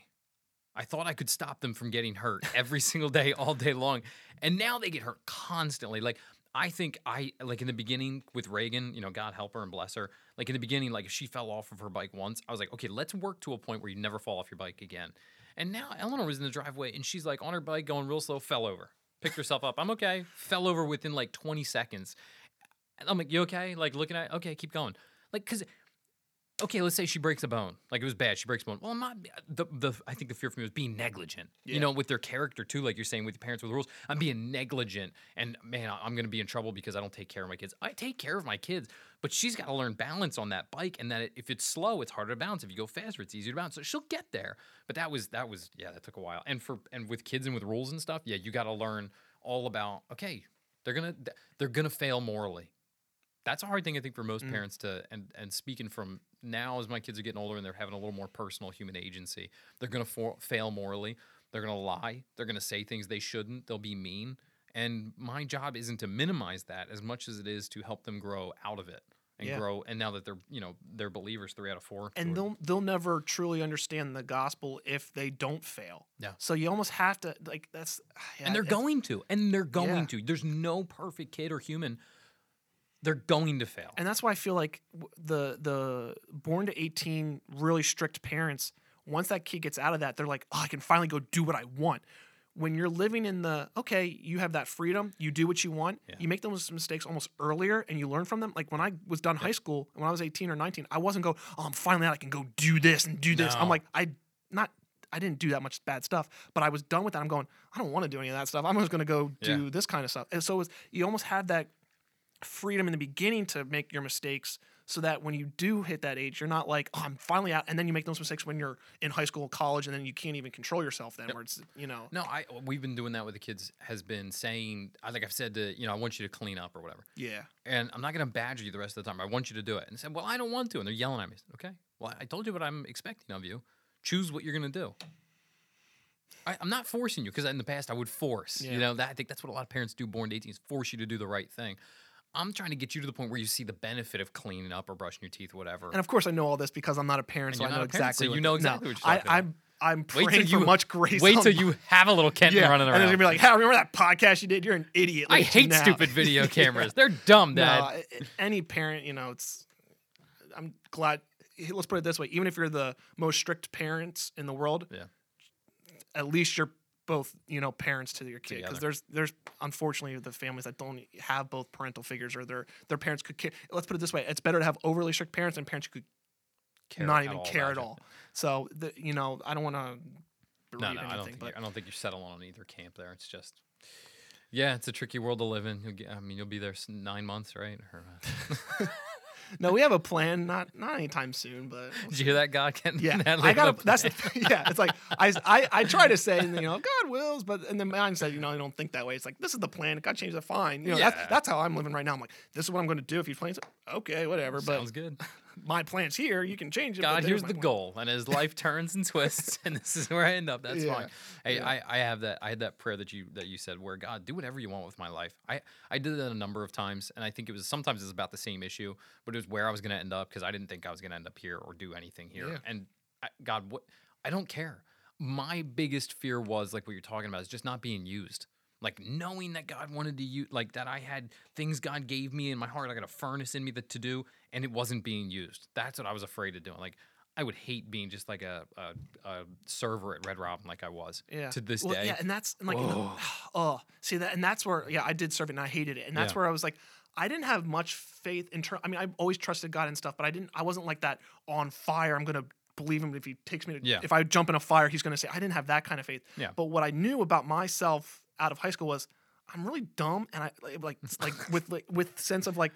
I thought I could stop them from getting hurt every single day, all day long. And now they get hurt constantly. Like, I think I, like in the beginning with Reagan, you know, God help her and bless her. Like in the beginning, like if she fell off of her bike once, I was like, okay, let's work to a point where you never fall off your bike again. And now Eleanor was in the driveway and she's like on her bike going real slow, fell over, picked herself up. I'm okay. Fell over within like 20 seconds. And I'm like, you okay? Like looking at, okay, keep going. Like, cause okay, let's say she breaks a bone. Like it was bad. She breaks a bone. Well, I'm not the the. I think the fear for me was being negligent. Yeah. You know, with their character too, like you're saying with the parents with the rules. I'm being negligent, and man, I'm gonna be in trouble because I don't take care of my kids. I take care of my kids, but she's got to learn balance on that bike, and that if it's slow, it's harder to balance. If you go faster, it's easier to balance. So she'll get there. But that was that was yeah, that took a while. And for and with kids and with rules and stuff, yeah, you got to learn all about. Okay, they're gonna they're gonna fail morally that's a hard thing I think for most Mm. parents to and and speaking from now as my kids are getting older and they're having a little more personal human agency, they're gonna for, fail morally. They're gonna lie. They're gonna say things they shouldn't. They'll be mean. And my job isn't to minimize that as much as it is to help them grow out of it and Yeah. grow. And now that they're you know they're believers, three out of four. and they'll they'll never truly understand the gospel if they don't fail. Yeah. So you almost have to like that's yeah, and they're going to, and they're going Yeah. to. There's no perfect kid or human. They're going to fail. and that's why I feel like the the born to 18 really strict parents once that kid gets out of that they're like oh I can finally go do what I want when you're living in the okay you have that freedom you do what you want Yeah. you make those mistakes almost earlier and you learn from them like when I was done high school when I was 18 or 19 I wasn't go oh I'm finally out I can go do this and do this I'm like I not I didn't do that much bad stuff, but I was done with that. I'm going, I don't want to do any of that stuff. I'm just going to go Yeah. do this kind of stuff. And so it's, you almost have that freedom in the beginning to make your mistakes so that when you do hit that age, you're not like, oh, I'm finally out. And then you make those mistakes when you're in high school, college, and then you can't even control yourself then, where it's, you know, No, I we've been doing that with the kids. Has been saying, I think I've said to you know, I want you to clean up or whatever, yeah. and I'm not going to badger you the rest of the time. I want you to do it. And said, well, I don't want to, and they're yelling at me. Said, okay, well, I told you what I'm expecting of you. Choose what you're going to do. I, I'm not forcing you because in the past I would force. Yeah. You know, that I think that's what a lot of parents do. Born to 18 is force you to do the right thing. I'm trying to get you to the point where you see the benefit of cleaning up or brushing your teeth, or whatever. And of course, I know all this because I'm not a parent, so I know a parent, so exactly. you know exactly no, what you're talking I, about. I'm I'm Wait praying till for much grace. Wait till you have a little Kenton yeah, running and around. there's gonna be like, "How remember that podcast you did? You're an idiot." I at you hate now." stupid video cameras. They're dumb, Dad. No, any parent, you know, it's. I'm glad. Let's put it this way: even if you're the most strict parents in the world, Yeah. at least you're both, you know, parents to your kid. Because there's, there's unfortunately the families that don't have both parental figures, or their their parents could care. Let's put it this way: it's better to have overly strict parents than parents who could Care not even all care at all. So, the, you know, I don't want to. No, no, I don't think I don't think you're settled on either camp there. It's just, yeah, it's a tricky world to live in. You'll get, I mean, you'll be there nine months, right? Or, uh, No, we have a plan. Not not anytime soon, but did you hear that, God? Ken? Yeah, Natalie I got That's yeah. It's like I, I I try to say, you know, God wills, but in the mindset, you know, I don't think that way. It's like this is the plan. God changed the fine. You know, Yeah. that's that's how I'm living right now. I'm like, this is what I'm going to do. If you plan, okay, whatever. But Sounds good. my plan's here. You can change it. God, here's the plan. goal, and as life turns and twists, and this is where I end up. That's Yeah, fine. Hey, yeah. I, I have that. I had that prayer that you that you said, where God, do whatever you want with my life. I I did that a number of times, and I think it was sometimes it's about the same issue, but it was where I was going to end up because I didn't think I was going to end up here or do anything here. Yeah. And I, God, what I don't care. My biggest fear was like what you're talking about is just not being used. Like knowing that God wanted to use, like that I had things God gave me in my heart. I got a furnace in me that to do, and it wasn't being used. That's what I was afraid of doing. Like I would hate being just like a, a, a server at Red Robin, like I was Yeah. to this well, day. Yeah, and that's and like, know, Whoa. oh, see that, and that's where, yeah, I did serve it and I hated it, and that's Yeah. where I was like, I didn't have much faith in. Ter- I mean, I always trusted God and stuff, but I didn't. I wasn't like that on fire. I'm gonna believe him if he takes me. To, Yeah. If I jump in a fire, he's gonna say. I didn't have that kind of faith. Yeah. But what I knew about myself out of high school was I'm really dumb, and I like like, like with like, with sense of like.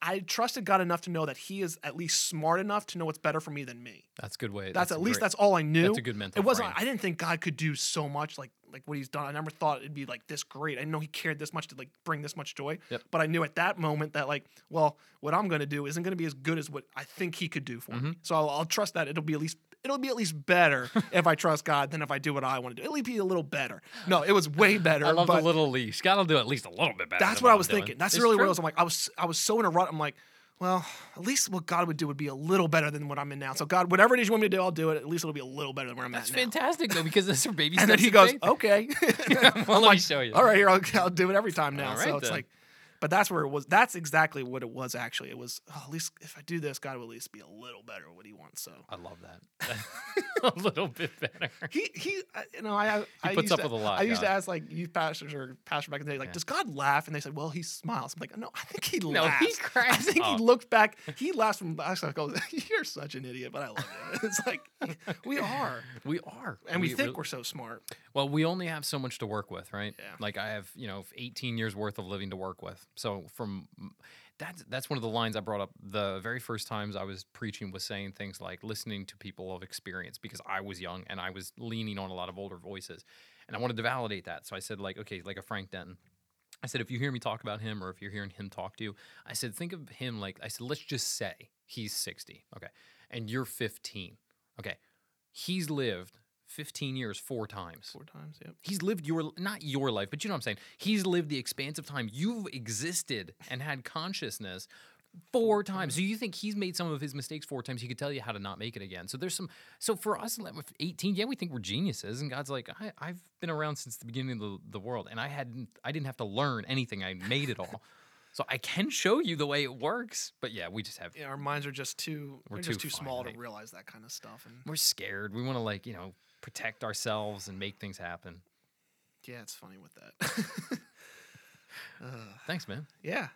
I trusted God enough to know that He is at least smart enough to know what's better for me than me. that's a good way. That's, at least great- that's all I knew. That's a good mental It wasn't. frame. I didn't think God could do so much like like what He's done. I never thought it'd be like this great. I didn't know He cared this much to like bring this much joy. Yep. But I knew at that moment that like, well, what I'm going to do isn't going to be as good as what I think He could do for Mm-hmm. me. So I'll, I'll trust that it'll be at least it'll be at least better if I trust God than if I do what I want to do. It'll be a little better. No, it was way better. I love the little least. God will do at least a little bit better. that's than what I was doing. thinking. That's It's really what true. it was. I'm like, I was I was so in a rut. I'm like, well, at least what God would do would be a little better than what I'm in now. So God, whatever it is you want me to do, I'll do it. At least it'll be a little better than where I'm That's at now. fantastic though, because those are baby And then he goes, faith. okay. well, I'm let me like, show you. All right, here I'll, I'll do it every time now. All so right, it's then. like, but that's where it was. That's exactly what it was. Actually, it was oh, at least if I do this, God will at least be a little better what He wants. So I love that. a little bit better. he he, I- you know, I I puts used up to, with a lot, I used to ask like youth pastors or pastor back in the day, like, Yeah. does God laugh? And they said, well, he smiles. I'm like, no, I think he No, laughs. he oh. I think up. he looked back. He laughs from. I was like, oh, you're such an idiot, but I love it. It's like we are, We are, and we, think really- we're so smart. Well, we only have so much to work with, right? Yeah. Like I have, you know, 18 years worth of living to work with. So from mm, that's that's one of the lines I brought up the very first times I was preaching was saying things like listening to people of experience because I was young and I was leaning on a lot of older voices. And I wanted to validate that. So I said like, okay, like a Frank Denton. I said, if you hear me talk about him or if you're hearing him talk to you, I said, think of him like, I said, let's just say he's 60. Okay. And you're 15. Okay. He's lived 15 years four times. Four times, yep. He's lived your not your life, but you know what I'm saying. He's lived the expanse of time you've existed and had consciousness four times. So you think he's made some of his mistakes four times? He could tell you how to not make it again. So there's some. So for us, like, with 18, yeah, we think we're geniuses, and God's like, I, I've been around since the beginning of the, the world, and I hadn't, I didn't have to learn anything. I made it all. So I can show you the way it works, but yeah, we just have Yeah, our minds are just too. We're We're just too too small to realize that kind of stuff. And we're scared. We want to like you know protect ourselves and make things happen. yeah, it's funny with that. Uh, Thanks, man. yeah,